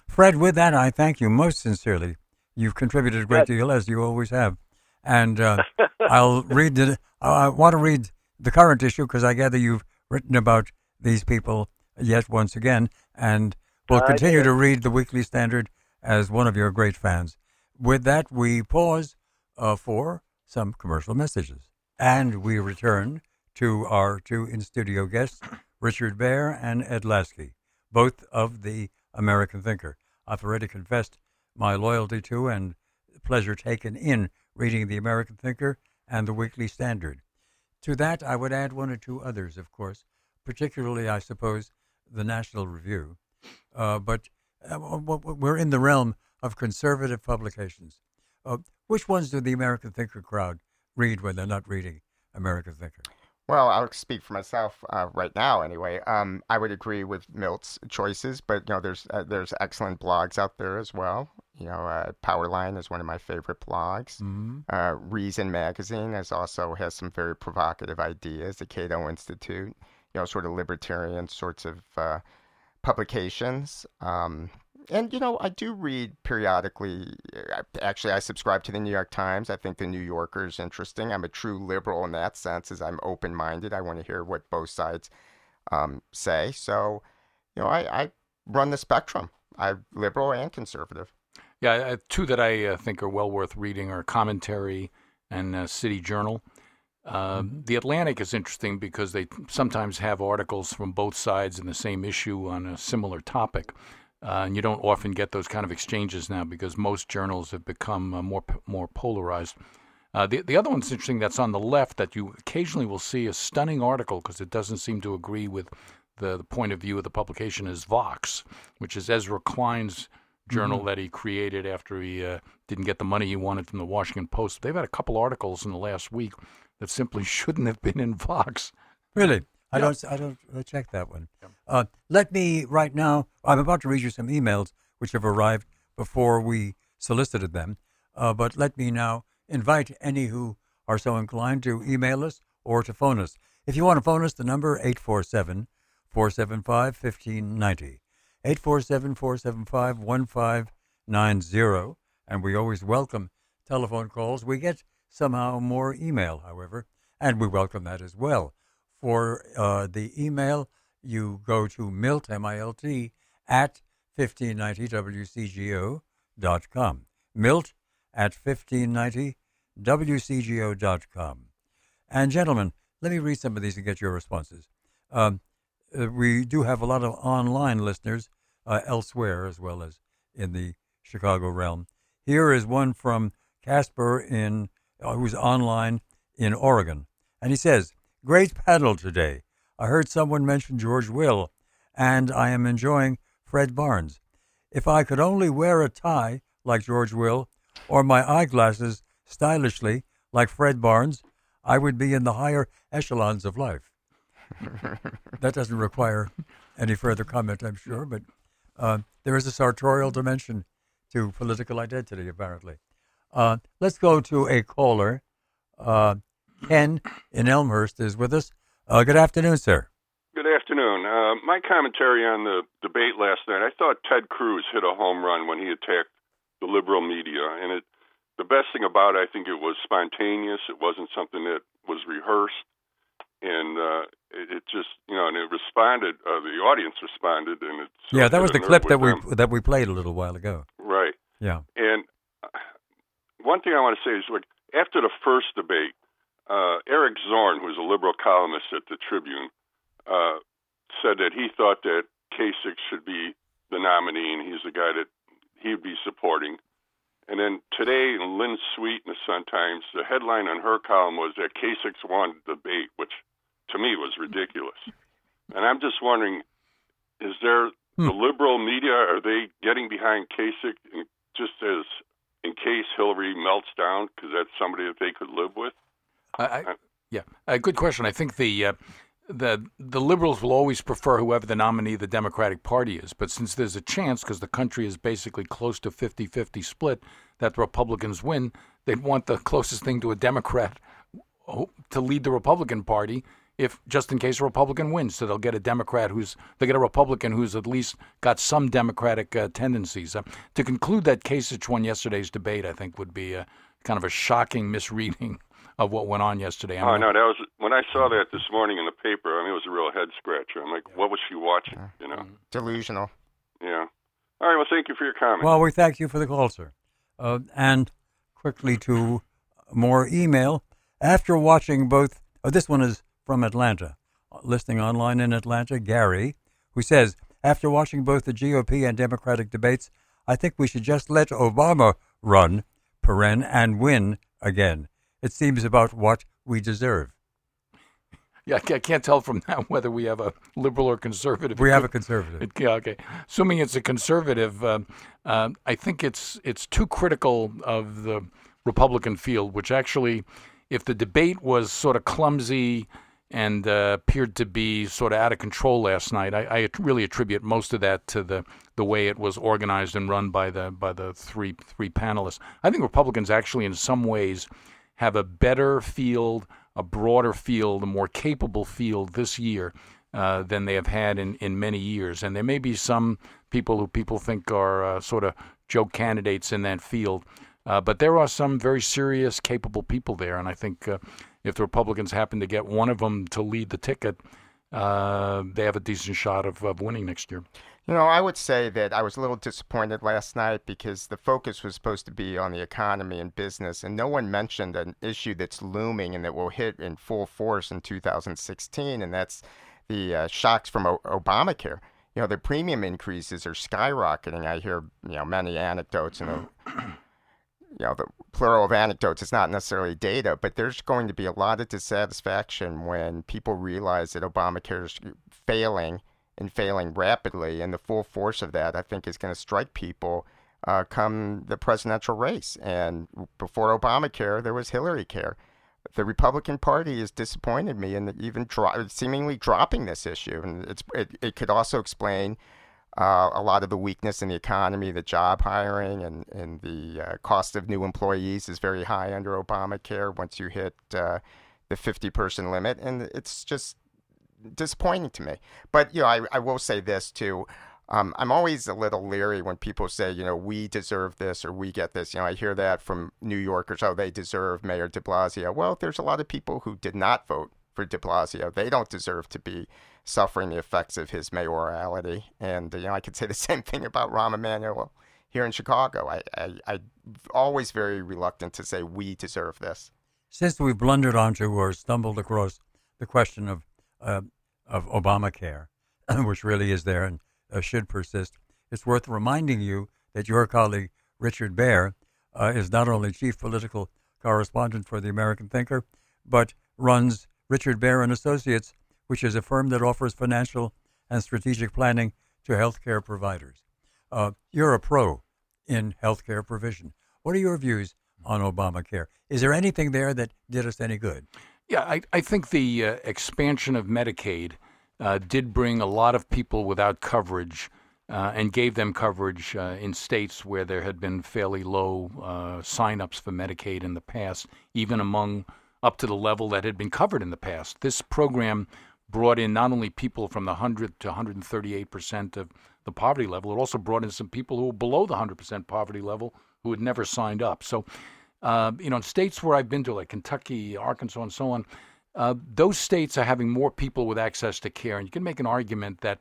Fred, with that, I thank you most sincerely. You've contributed a great yes. deal, as you always have. And uh, [laughs] I'll read the. I want to read the current issue because I gather you've written about these people yet once again, and we'll continue to read the Weekly Standard as one of your great fans. With that, we pause uh, for some commercial messages, and we return to our two in studio guests, Richard Baehr and Ed Lasky, both of the American Thinker. I've already confessed my loyalty to and pleasure taken in reading the American Thinker and the Weekly Standard. To that, I would add one or two others, of course, particularly, I suppose, the National Review. Uh, but uh, we're in the realm of conservative publications. Uh, which ones do the American Thinker crowd read when they're not reading American Thinker? Well, I'll speak for myself uh, right now. Anyway, um, I would agree with Milt's choices, but you know, there's uh, there's excellent blogs out there as well. You know, uh, Powerline is one of my favorite blogs. Mm-hmm. Uh, Reason Magazine has also has some very provocative ideas. The Cato Institute, you know, sort of libertarian sorts of uh, publications. Um, and you know, I do read periodically. Uh, actually, I subscribe to the New York Times. I think the New Yorker is interesting. I'm a true liberal in that sense, as I'm open-minded. I want to hear what both sides um, say. So, you know, I, I run the spectrum. I'm liberal and conservative. Yeah, two that I uh, think are well worth reading are Commentary and uh, City Journal. Uh, mm-hmm. The Atlantic is interesting because they sometimes have articles from both sides in the same issue on a similar topic. Uh, and you don't often get those kind of exchanges now because most journals have become uh, more more polarized. Uh, the the other one's interesting. That's on the left that you occasionally will see a stunning article because it doesn't seem to agree with the, the, point of view of the publication is Vox, which is Ezra Klein's journal mm-hmm. that he created after he uh, didn't get the money he wanted from the Washington Post. They've had a couple articles in the last week that simply [laughs] shouldn't have been in Vox. Really? I don't. I don't uh, check that one. Uh, let me right now. I'm about to read you some emails which have arrived before we solicited them. Uh, but let me now invite any who are so inclined to email us or to phone us. If you want to phone us, the number 847 475 1590. 847 475 1590. And we always welcome telephone calls. We get somehow more email, however, and we welcome that as well. For uh, the email, you go to milt, M-I-L-T, at 1590wcgo.com. Milt at 1590wcgo.com. And gentlemen, let me read some of these and get your responses. Um, uh, we do have a lot of online listeners uh, elsewhere as well as in the Chicago realm. Here is one from Casper in uh, who's online in Oregon, and he says, Great panel today. I heard someone mention George Will, and I am enjoying Fred Barnes. If I could only wear a tie like George Will, or my eyeglasses stylishly like Fred Barnes, I would be in the higher echelons of life. [laughs] that doesn't require any further comment, I'm sure, but uh, there is a sartorial dimension to political identity, apparently. Uh, let's go to a caller. Uh, Ken in Elmhurst is with us. Uh, good afternoon, sir. Good afternoon. Uh, my commentary on the debate last night, I thought Ted Cruz hit a home run when he attacked the liberal media, and it. The best thing about it, I think it was spontaneous. It wasn't something that was rehearsed, and uh, it, it just, you know, and it responded. Uh, the audience responded, and it. Yeah, that was the clip that we them. that we played a little while ago. Right. Yeah. And uh, one thing I want to say is, like, after the first debate, uh, Eric Zorn, who's a liberal columnist at the Tribune, uh, said that he thought that Kasich should be the nominee, and he's the guy that he'd be supporting. And then today, Lynn Sweet in the Sun Times, the headline on her column was that Kasich won the debate, which to me was ridiculous. And I'm just wondering, is there hmm. the liberal media are they getting behind Kasich just as in case Hillary melts down because that's somebody that they could live with? I, yeah, a good question. I think the uh, the the liberals will always prefer whoever the nominee of the Democratic Party is. But since there's a chance, because the country is basically close to 50-50 split, that the Republicans win, they'd want the closest thing to a Democrat to lead the Republican Party. If just in case a Republican wins, so they'll get a Democrat who's they get a Republican who's at least got some Democratic uh, tendencies. Uh, to conclude that Kasich won yesterday's debate, I think would be a, kind of a shocking misreading of what went on yesterday. I oh no, that was when I saw that this morning in the paper. I mean, it was a real head scratcher. I'm like, what was she watching? You know, delusional. Yeah. All right. Well, thank you for your comment. Well, we thank you for the call, sir. Uh, and quickly to more email. After watching both, oh, this one is from Atlanta, listening online in Atlanta, Gary, who says, after watching both the GOP and Democratic debates, I think we should just let Obama run, paren, and win again. It seems about what we deserve. Yeah, I can't tell from [laughs] that whether we have a liberal or conservative. We have a conservative. yeah, okay. Assuming it's a conservative, uh, uh, I think it's it's too critical of the Republican field, which actually, if the debate was sort of clumsy and uh, appeared to be sort of out of control last night, I, I, really attribute most of that to the the way it was organized and run by the by the three three panelists. I think Republicans actually, in some ways have a better field, a broader field, a more capable field this year uh, than they have had in, in many years. And there may be some people who people think are uh, sort of joke candidates in that field. Uh, but there are some very serious, capable people there. And I think uh, if the Republicans happen to get one of them to lead the ticket, uh, they have a decent shot of, of winning next year. You know, I would say that I was a little disappointed last night because the focus was supposed to be on the economy and business, and no one mentioned an issue that's looming and that will hit in full force in 2016, and that's the uh, shocks from o- Obamacare. You know, the premium increases are skyrocketing. I hear, you know, many anecdotes and, the, [clears throat] you know, the plural of anecdotes. is not necessarily data, but there's going to be a lot of dissatisfaction when people realize that Obamacare is failing and failing rapidly. And the full force of that, I think, is going to strike people uh, come the presidential race. And before Obamacare, there was Hillary Care. The Republican Party has disappointed me in even dro- seemingly dropping this issue, and it's it, it could also explain uh, a lot of the weakness in the economy, the job hiring, and and the uh, cost of new employees is very high under Obamacare once you hit uh, the 50 person limit, and it's just disappointing to me. But you know, I, I will say this too. Um, I'm always a little leery when people say, you know, we deserve this or we get this. You know, I hear that from New Yorkers. Oh, they deserve Mayor De Blasio. Well, there's a lot of people who did not vote for De Blasio. They don't deserve to be suffering the effects of his mayoralty. And you know, I could say the [laughs] same thing about Rahm Emanuel here in Chicago. I, I, I'm always very reluctant to say we deserve this. Since we've blundered onto or stumbled across the question of uh, of Obamacare, [clears throat] which really is there and uh, should persist, it's worth reminding you that your colleague Richard Baehr uh, is not only chief political correspondent for the American Thinker, but runs Richard Baehr and Associates, which is a firm that offers financial and strategic planning to healthcare providers. Uh, you're a pro in healthcare provision. What are your views on Obamacare? Is there anything there that did us any good? Yeah, I, I think the uh, expansion of Medicaid uh, did bring a lot of people without coverage uh, and gave them coverage uh, in states where there had been fairly low uh, signups for Medicaid in the past, even among up to the level that had been covered in the past. This program brought in not only people from the 100 to 138 percent of the poverty level, it also brought in some people who were below the 100 percent poverty level who had never signed up. So uh, you know, in states where I've been to, like Kentucky, Arkansas, and so on, uh, those states are having more people with access to care. And you can make an argument that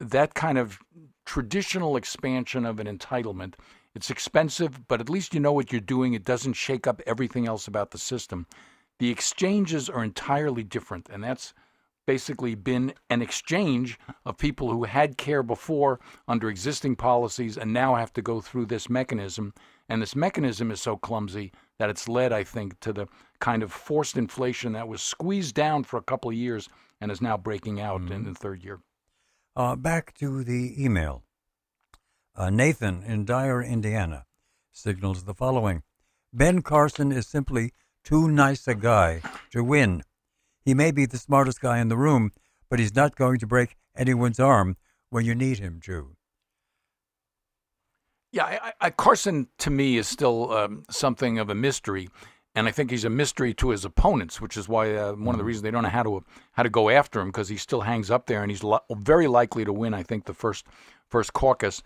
that kind of traditional expansion of an entitlement. It's expensive, but at least you know what you're doing. It doesn't shake up everything else about the system. The exchanges are entirely different, and that's basically been an exchange of people who had care before under existing policies and now have to go through this mechanism. And this mechanism is so clumsy that it's led, I think, to the kind of forced inflation that was squeezed down for a couple of years and is now breaking out mm-hmm. in the third year. Uh, back to the email. Uh, Nathan in Dyer, Indiana, signals the following Ben Carson is simply too nice a guy to win. He may be the smartest guy in the room, but he's not going to break anyone's arm when you need him to. Yeah, I, I, Carson to me is still um, something of a mystery, and I think he's a mystery to his opponents, which is why uh, one of the mm. reasons they don't know how to how to go after him because he still hangs up there, and he's lo- very likely to win. I think the first first caucus,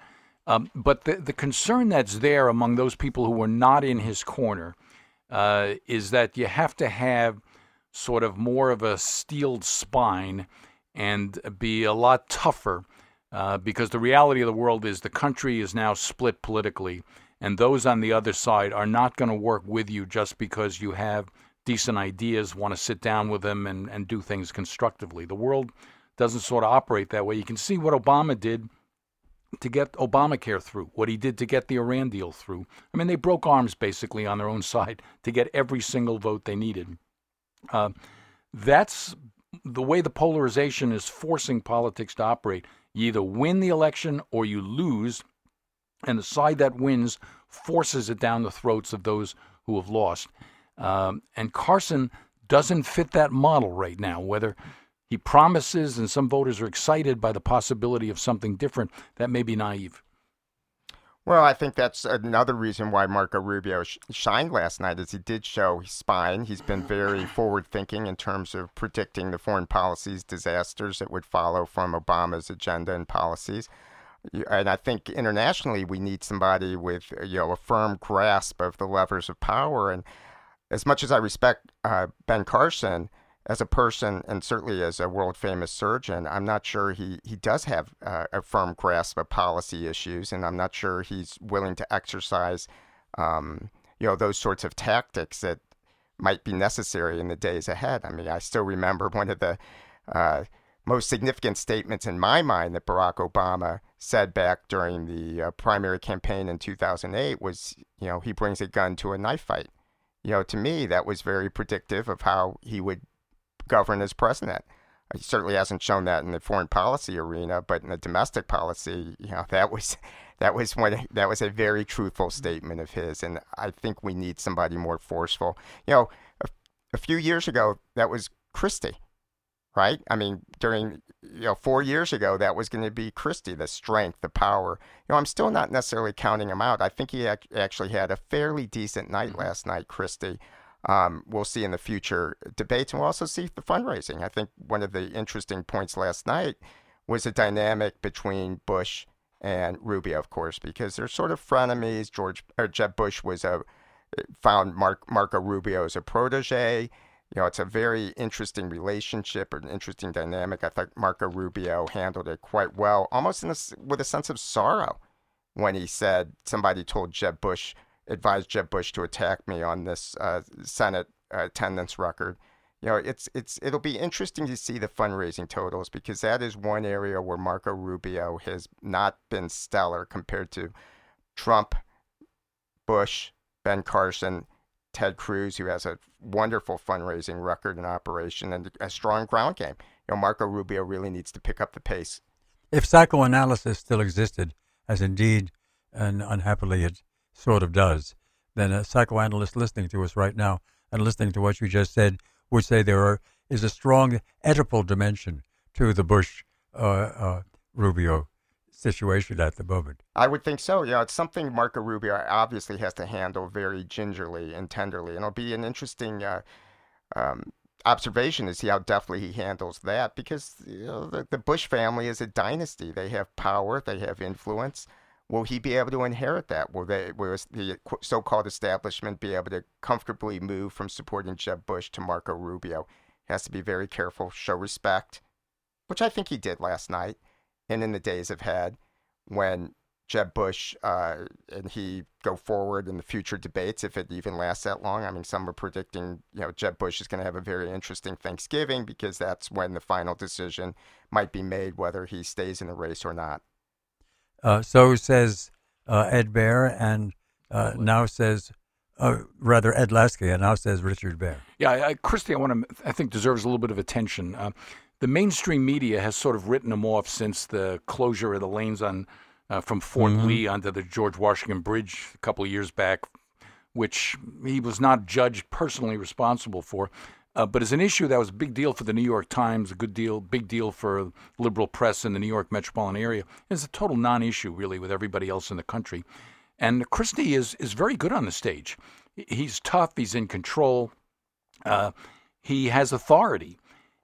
um, but the the concern that's there among those people who were not in his corner uh, is that you have to have sort of more of a steeled spine and be a lot tougher uh, because the reality of the world is the country is now split politically, and those on the other side are not going to work with you just because you have decent ideas, want to sit down with them and, and do things constructively. The world doesn't sort of operate that way. You can see what Obama did to get Obamacare through, what he did to get the Iran deal through. I mean, they broke arms basically on their own side to get every single vote they needed. Uh, that's the way the polarization is forcing politics to operate. You either win the election or you lose, and the side that wins forces it down the throats of those who have lost. Um, and Carson doesn't fit that model right now, whether he promises and some voters are excited by the possibility of something different, that may be naive. Well, I think that's another reason why Marco Rubio sh- shined last night, is he did show spine. He's been very [sighs] forward-thinking in terms of predicting the foreign policies disasters that would follow from Obama's agenda and policies. And I think internationally, we need somebody with you know a firm grasp of the levers of power. And as much as I respect uh, Ben Carson, as a person and certainly as a world famous surgeon, I'm not sure he, he does have uh, a firm grasp of policy issues, and I'm not sure he's willing to exercise, um, you know, those sorts of tactics that might be necessary in the days ahead. I mean, I still remember one of the uh, most significant statements in my mind that Barack Obama said back during the uh, primary campaign in 2008 was, you know, he brings a gun to a knife fight. You know, to me, that was very predictive of how he would govern as president. He certainly hasn't shown that in the foreign policy arena, but in the domestic policy, you know, [laughs] that was that was one that was a very truthful statement of his, and I think we need somebody more forceful. You know, a, a few years ago, that was Christie, right? I mean, during you know four years ago, that was going to be Christie, the strength, the power. You know, I'm still not necessarily counting him out. I think he ac- actually had a fairly decent night mm-hmm. last night, Christie um, we'll see in the future debates, and we'll also see the fundraising. I think one of the interesting points last night was the dynamic between Bush and Rubio, of course, because they're sort of frenemies. George or Jeb Bush was a found Mark, Marco Rubio as a protege. You know, it's a very interesting relationship, or an interesting dynamic. I thought Marco Rubio handled it quite well, almost in a, with a sense of sorrow when he said somebody told Jeb Bush advised Jeb Bush to attack me on this uh, Senate attendance record. You know, it's it's it'll be interesting to see the fundraising totals because that is one area where Marco Rubio has not been stellar compared to Trump, Bush, Ben Carson, Ted Cruz, who has a wonderful fundraising record and operation and a strong ground game. You know, Marco Rubio really needs to pick up the pace. If psychoanalysis still existed, as indeed and unhappily it sort of does, then a psychoanalyst listening to us right now and listening to what you just said would say there are, is a strong Oedipal dimension to the Bush uh, uh, Rubio situation at the moment. I would think so. Yeah, it's something Marco Rubio obviously has to handle very gingerly and tenderly, and it'll be an interesting. Uh, um, observation to see how deftly he handles that because you know, the, the Bush family is a dynasty. They have power, they have influence. Will he be able to inherit that? Will they, will the so-called establishment be able to comfortably move from supporting Jeb Bush to Marco Rubio? He has to be very careful, show respect, which I think he did last night and in the days ahead. when Jeb Bush uh, and he go forward in the future debates, if it even lasts that long. I mean, some are predicting, you know, Jeb Bush is going to have a very interesting Thanksgiving because that's when the final decision might be made whether he stays in the race or not. Uh, so says uh, Ed Baehr, and uh, now says, uh, rather Ed Lasky, and now says Richard Baehr. Yeah, I, Christie, I want to, I think deserves a little bit of attention. Uh, the mainstream media has sort of written him off since the closure of the lanes on uh, from Fort Mhm. Lee onto the George Washington Bridge a couple of years back, which he was not judged personally responsible for. Uh, but as an issue that was a big deal for the New York Times, a good deal, big deal for liberal press in the New York metropolitan area. It's a total non-issue, really, with everybody else in the country. And Christie is is very good on the stage. He's tough. He's in control. Uh, he has authority.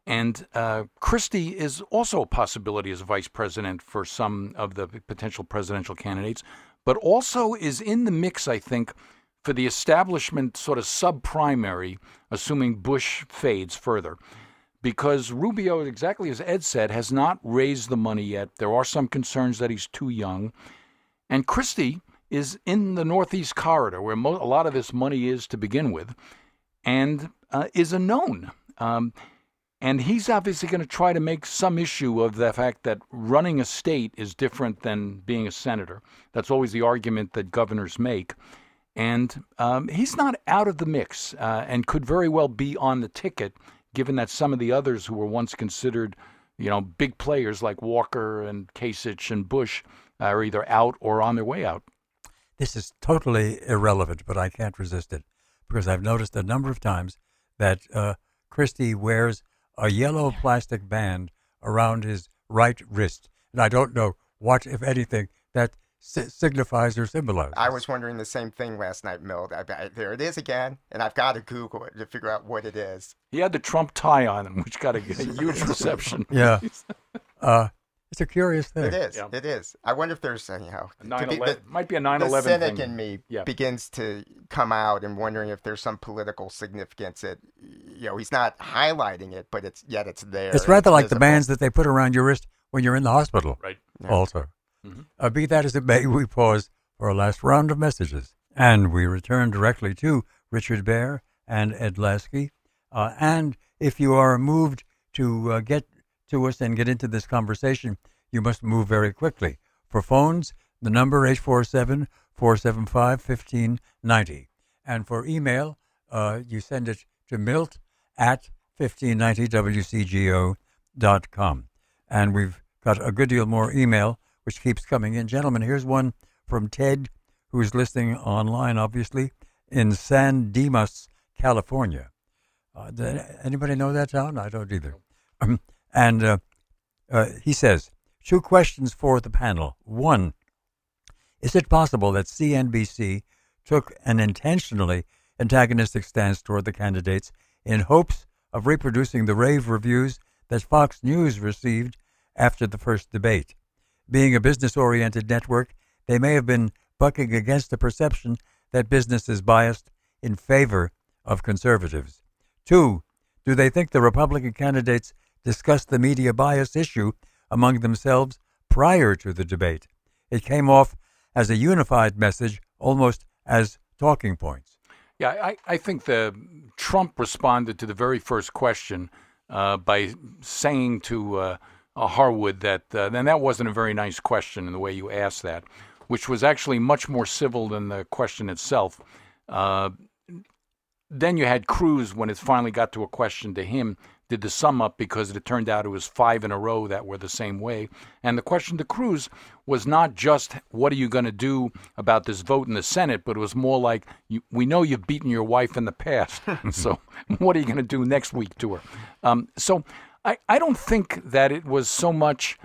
And uh, Christie is also a possibility as vice president for some of the potential presidential candidates, but also is in the mix, I think, for the establishment sort of sub primary, assuming Bush fades further. Because Rubio, exactly as Ed said, has not raised the money yet. There are some concerns that he's too young. And Christie is in the Northeast corridor, where mo- a lot of this money is to begin with, and uh, is a known. Um, and he's obviously going to try to make some issue of the fact that running a state is different than being a senator. That's always the argument that governors make. And um, he's not out of the mix uh, and could very well be on the ticket, given that some of the others who were once considered, you know, big players like Walker and Kasich and Bush are either out or on their way out. This is totally irrelevant, but I can't resist it because I've noticed a number of times that uh, Christie wears a yellow plastic band around his right wrist, and I don't know what, if anything, that signifies or symbolizes. I was wondering the same thing last night, Milt. I, I, there it is again, and I've got to Google it to figure out what it is. He had the Trump tie on him, which got a, a huge reception. [laughs] Yeah. Uh, it's a curious thing. It is. Yeah. It is. I wonder if there's anyhow. A 9/11 might be a 9/11 The cynic thing. in me Yeah. begins to come out and wondering if there's some political significance that you know he's not highlighting it, but it's yet it's there. It's and rather like the bands that they put around your wrist when you're in the hospital. Right. Yeah. Also. Mhm. Uh, be that as it may, we pause for a last round of messages. And we return directly to Richard Baehr and Ed Lasky. Uh, and if you are moved to uh, get to us and get into this conversation, you must move very quickly. For phones, the number 847 475 1590. And for email, uh, you send it to milt at 1590wcgo.com. And we've got a good deal more email, which keeps coming in. Gentlemen, here's one from Ted, who's listening online, obviously, in San Dimas, California. Uh, anybody know that town? I don't either. Um, and uh, uh, he says, two questions for the panel. One, is it possible that CNBC took an intentionally antagonistic stance toward the candidates in hopes of reproducing the rave reviews that Fox News received after the first debate? Being a business oriented network, they may have been bucking against the perception that business is biased in favor of conservatives. Two, do they think the Republican candidates discussed the media bias issue among themselves prior to the debate? It came off as a unified message, almost as talking points. Yeah, I, I think the Trump responded to the very first question uh, by saying to uh, Harwood that, uh, and that wasn't a very nice question in the way you asked that, which was actually much more civil than the question itself. Uh, then you had Cruz when it finally got to a question to him did the sum up because it turned out it was five in a row that were the same way. And the question to Cruz was not just what are you going to do about this vote in the Senate, but it was more like you, we know you've beaten your wife in the past, [laughs] so [laughs] what are you going to do next week to her? Um, so I, I don't think that it was so much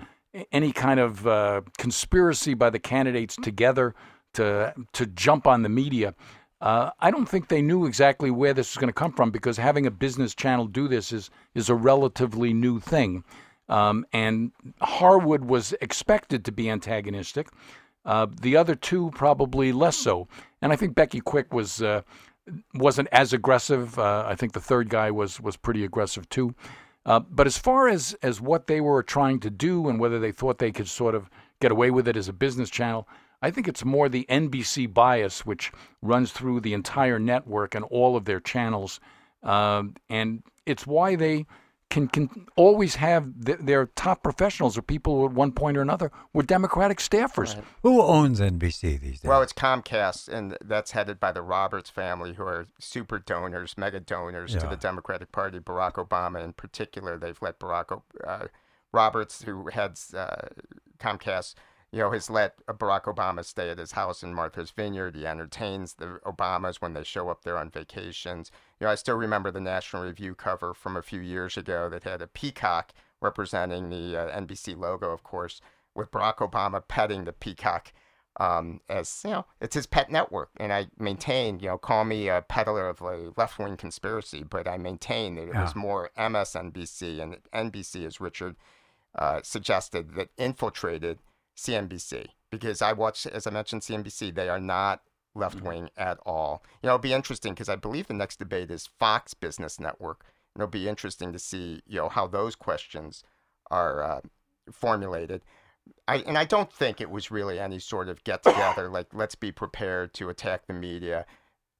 any kind of uh, conspiracy by the candidates together to to jump on the media. Uh, I don't think they knew exactly where this was going to come from because having a business channel do this is is a relatively new thing. Um, and Harwood was expected to be antagonistic. Uh, the other two probably less so. And I think Becky Quick was uh, wasn't as aggressive. Uh, I think the third guy was was pretty aggressive too. Uh, but as far as as what they were trying to do and whether they thought they could sort of get away with it as a business channel. I think it's more the NBC bias, which runs through the entire network and all of their channels. Um, and it's why they can, can always have th- their top professionals or people who at one point or another were Democratic staffers. Right. Who owns NBC these days? Well, it's Comcast, and that's headed by the Roberts family, who are super donors, mega donors to the Democratic Party. Barack Obama, in particular, they've let Barack uh, Roberts, who heads uh, Comcast, you know, has let Barack Obama stay at his house in Martha's Vineyard. He entertains the Obamas when they show up there on vacations. You know, I still remember the National Review cover from a few years ago that had a peacock representing the uh, NBC logo, of course, with Barack Obama petting the peacock um, as you know, it's his pet network, and I maintain, you know, call me a peddler of a left-wing conspiracy, but I maintain that it was more MSNBC and NBC, as Richard uh, suggested, that infiltrated CNBC because I watch, as I mentioned, CNBC. They are not left-wing at all. You know, it'll be interesting because I believe the next debate is Fox Business Network, and it'll be interesting to see, you know, how those questions are uh, formulated. I, and I don't think it was really any sort of get [coughs] together, like let's be prepared to attack the media.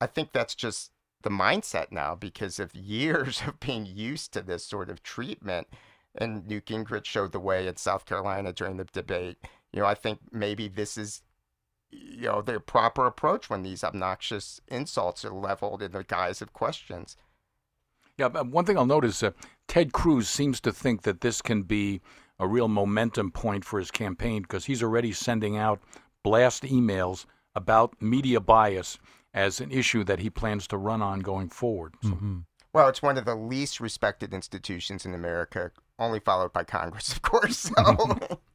I think that's just the mindset now because of years [laughs] of being used to this sort of treatment. And Newt Gingrich showed the way in South Carolina during the debate. You know, I think maybe this is, you know, the proper approach when these obnoxious insults are leveled in the guise of questions. Yeah, one thing I'll note is uh, Ted Cruz seems to think that this can be a real momentum point for his campaign because he's already sending out blast emails about media bias as an issue that he plans to run on going forward. So, Mhm. Well, it's one of the least respected institutions in America, only followed by Congress, of course. So. [laughs]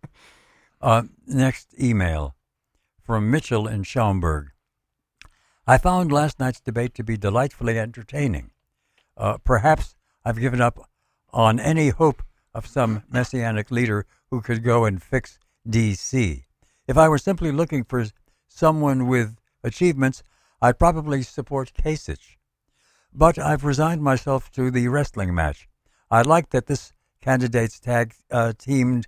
Uh, next email from Mitchell in Schaumburg. I found last night's debate to be delightfully entertaining. Uh, perhaps I've given up on any hope of some messianic leader who could go and fix D.C. If I were simply looking for someone with achievements, I'd probably support Kasich. But I've resigned myself to the wrestling match. I like that this candidates tag uh, teamed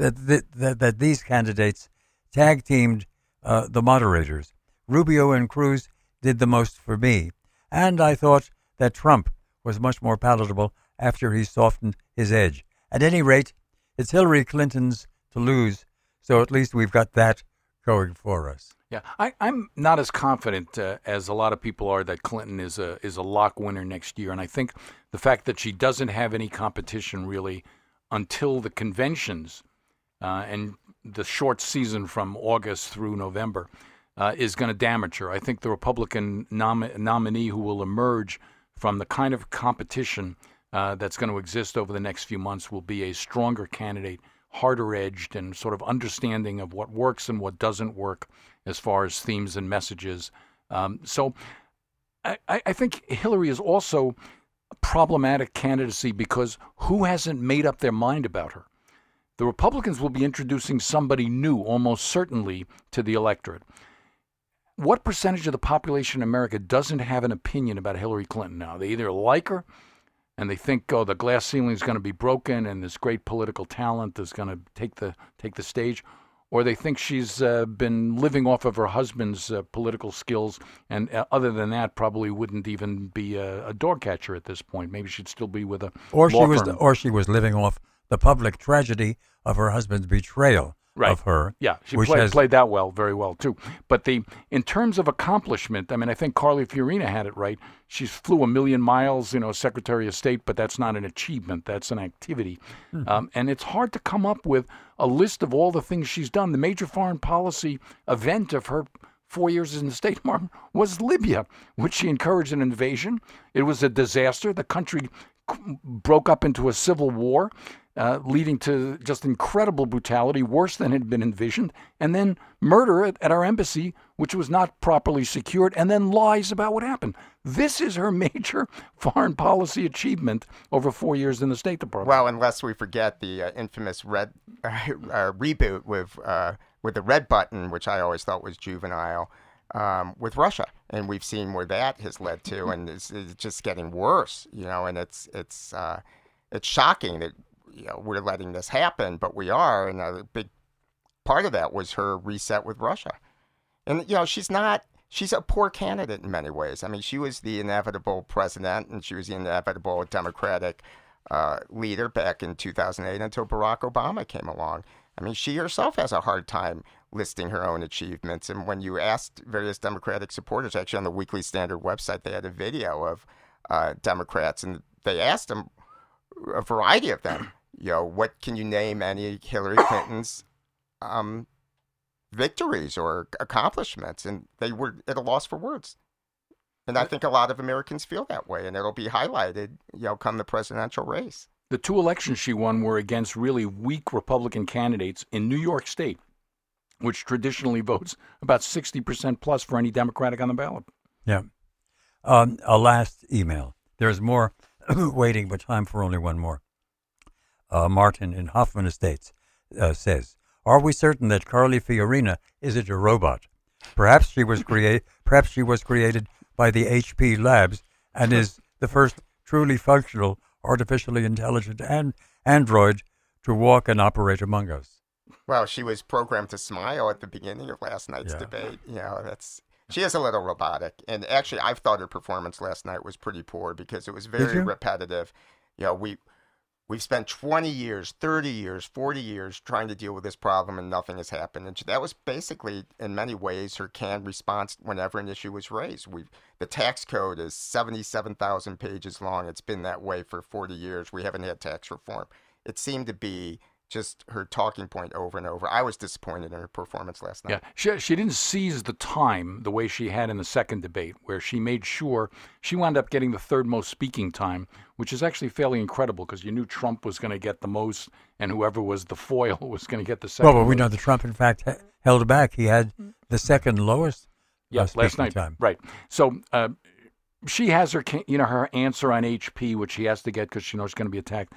that, that that these candidates tag teamed uh, the moderators. Rubio and Cruz did the most for me, and I thought that Trump was much more palatable after he softened his edge. At any rate, it's Hillary Clinton's to lose, so at least we've got that going for us. yeah, I, I'm not as confident uh, as a lot of people are that Clinton is a is a lock winner next year, and I think the fact that she doesn't have any competition really until the conventions uh, and the short season from August through November uh, is going to damage her. I think the Republican nom- nominee who will emerge from the kind of competition uh, that's going to exist over the next few months will be a stronger candidate, harder edged, and sort of understanding of what works and what doesn't work as far as themes and messages. Um, so I, I I think Hillary is also a problematic candidacy because who hasn't made up their mind about her? The Republicans will be introducing somebody new almost certainly to the electorate. What percentage of the population in America doesn't have an opinion about Hillary Clinton now? They either like her and they think, oh, the glass ceiling is going to be broken and this great political talent is going to take the take the stage, or they think she's uh, been living off of her husband's uh, political skills, and uh, other than that, probably wouldn't even be a, a dog catcher at this point. Maybe she'd still be with a Or she was or she was living off the public tragedy of her husband's betrayal Right. of her. Yeah, she played, has- played that well, very well too. But the in terms of accomplishment, I mean, I think Carly Fiorina had it right. She flew a million miles, you know, Secretary of State, but that's not an achievement. That's an activity, Hmm. um, and it's hard to come up with a list of all the things she's done. The major foreign policy event of her four years in the State [laughs] Department was Libya, which she encouraged an invasion. It was a disaster. The country c- broke up into a civil war, uh, leading to just incredible brutality, worse than had been envisioned, and then murder at, at our embassy, which was not properly secured, and then lies about what happened. This is her [laughs] major foreign policy achievement over four years in the State Department. Well, unless we forget the uh, infamous red uh, [laughs] uh, reboot with uh, with the red button, which I always thought was juvenile, um, with Russia, and we've seen where that has led to, [laughs] and it's, it's just getting worse, you know. And it's it's uh, it's shocking that you know we're letting this happen, but we are, and a big part of that was her reset with Russia. And, you know, she's not, she's a poor candidate in many ways. I mean, she was the inevitable president and she was the inevitable Democratic uh, leader back in 2008 until Barack Obama came along. I mean, she herself has a hard time listing her own achievements. And when you asked various Democratic supporters, actually on the Weekly Standard website, they had a video of uh, Democrats and they asked them, a variety of them, you know, what can you name any Hillary [coughs] Clinton's um, victories or accomplishments? And they were at a loss for words. And I think a lot of Americans feel that way, and it'll be highlighted, you know, come the presidential race. The two elections she won were against really weak Republican candidates in New York State, which traditionally votes about 60% plus for any Democratic on the ballot. Yeah. Um, a last email. There's more [coughs] waiting, but time for only one more. Uh, Martin in Hoffman Estates uh, says, "Are we certain that Carly Fiorina isn't a robot? Perhaps she was created. Perhaps she was created by the HP Labs and is the first truly functional artificially intelligent and android to walk and operate among us." Well, she was programmed to smile at the beginning of last night's Yeah. debate. You know, that's she is a little robotic. And actually, I thought her performance last night was pretty poor because it was very repetitive. You know, we we've spent 20 years, 30 years, 40 years trying to deal with this problem and nothing has happened. And that was basically, in many ways, her canned response whenever an issue was raised. We the tax code is 77,000 pages long. It's been that way for 40 years. We haven't had tax reform. It seemed to be just her talking point over and over. I was disappointed in her performance last night. Yeah, she, she didn't seize the time the way she had in the second debate, where she made sure she wound up getting the third most speaking time, which is actually fairly incredible because you knew Trump was going to get the most, and whoever was the foil [laughs] was going to get the second. Well, but we know that Trump, in fact, he- held back. He had the second lowest. uh, Yes, last night. time. Right. So uh, she has her, you know, her answer on HP, which she has to get because she knows she's going to be attacked.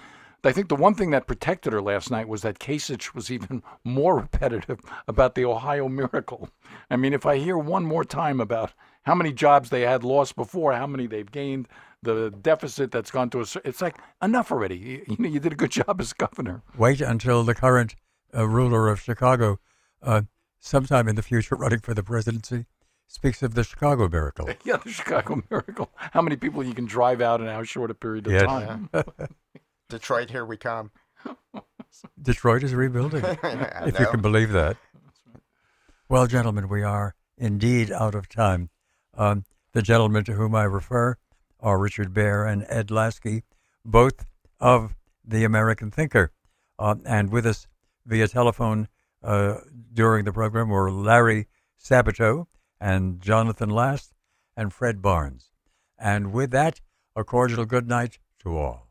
I think the one thing that protected her last night was that Kasich was even [laughs] more repetitive about the Ohio miracle. I mean, if I hear one more time about how many jobs they had lost before, how many they've gained, the deficit that's gone to a, cer- it's like enough already. You, you know, you did a good [laughs] job as governor. Wait until the current uh, ruler of Chicago, uh, sometime in the future, running for the presidency, speaks of the Chicago miracle. [laughs] Yeah, the Chicago miracle. How many people you can drive out in how short a period of Yes. time? Detroit, here we come. [laughs] Detroit is rebuilding, [laughs] if you can believe that. Well, gentlemen, we are indeed out of time. Um, the gentlemen to whom I refer are Richard Baehr and Ed Lasky, both of the American Thinker. Uh, and with us via telephone uh, during the program were Larry Sabato and Jonathan Last and Fred Barnes. And with that, a cordial good night to all.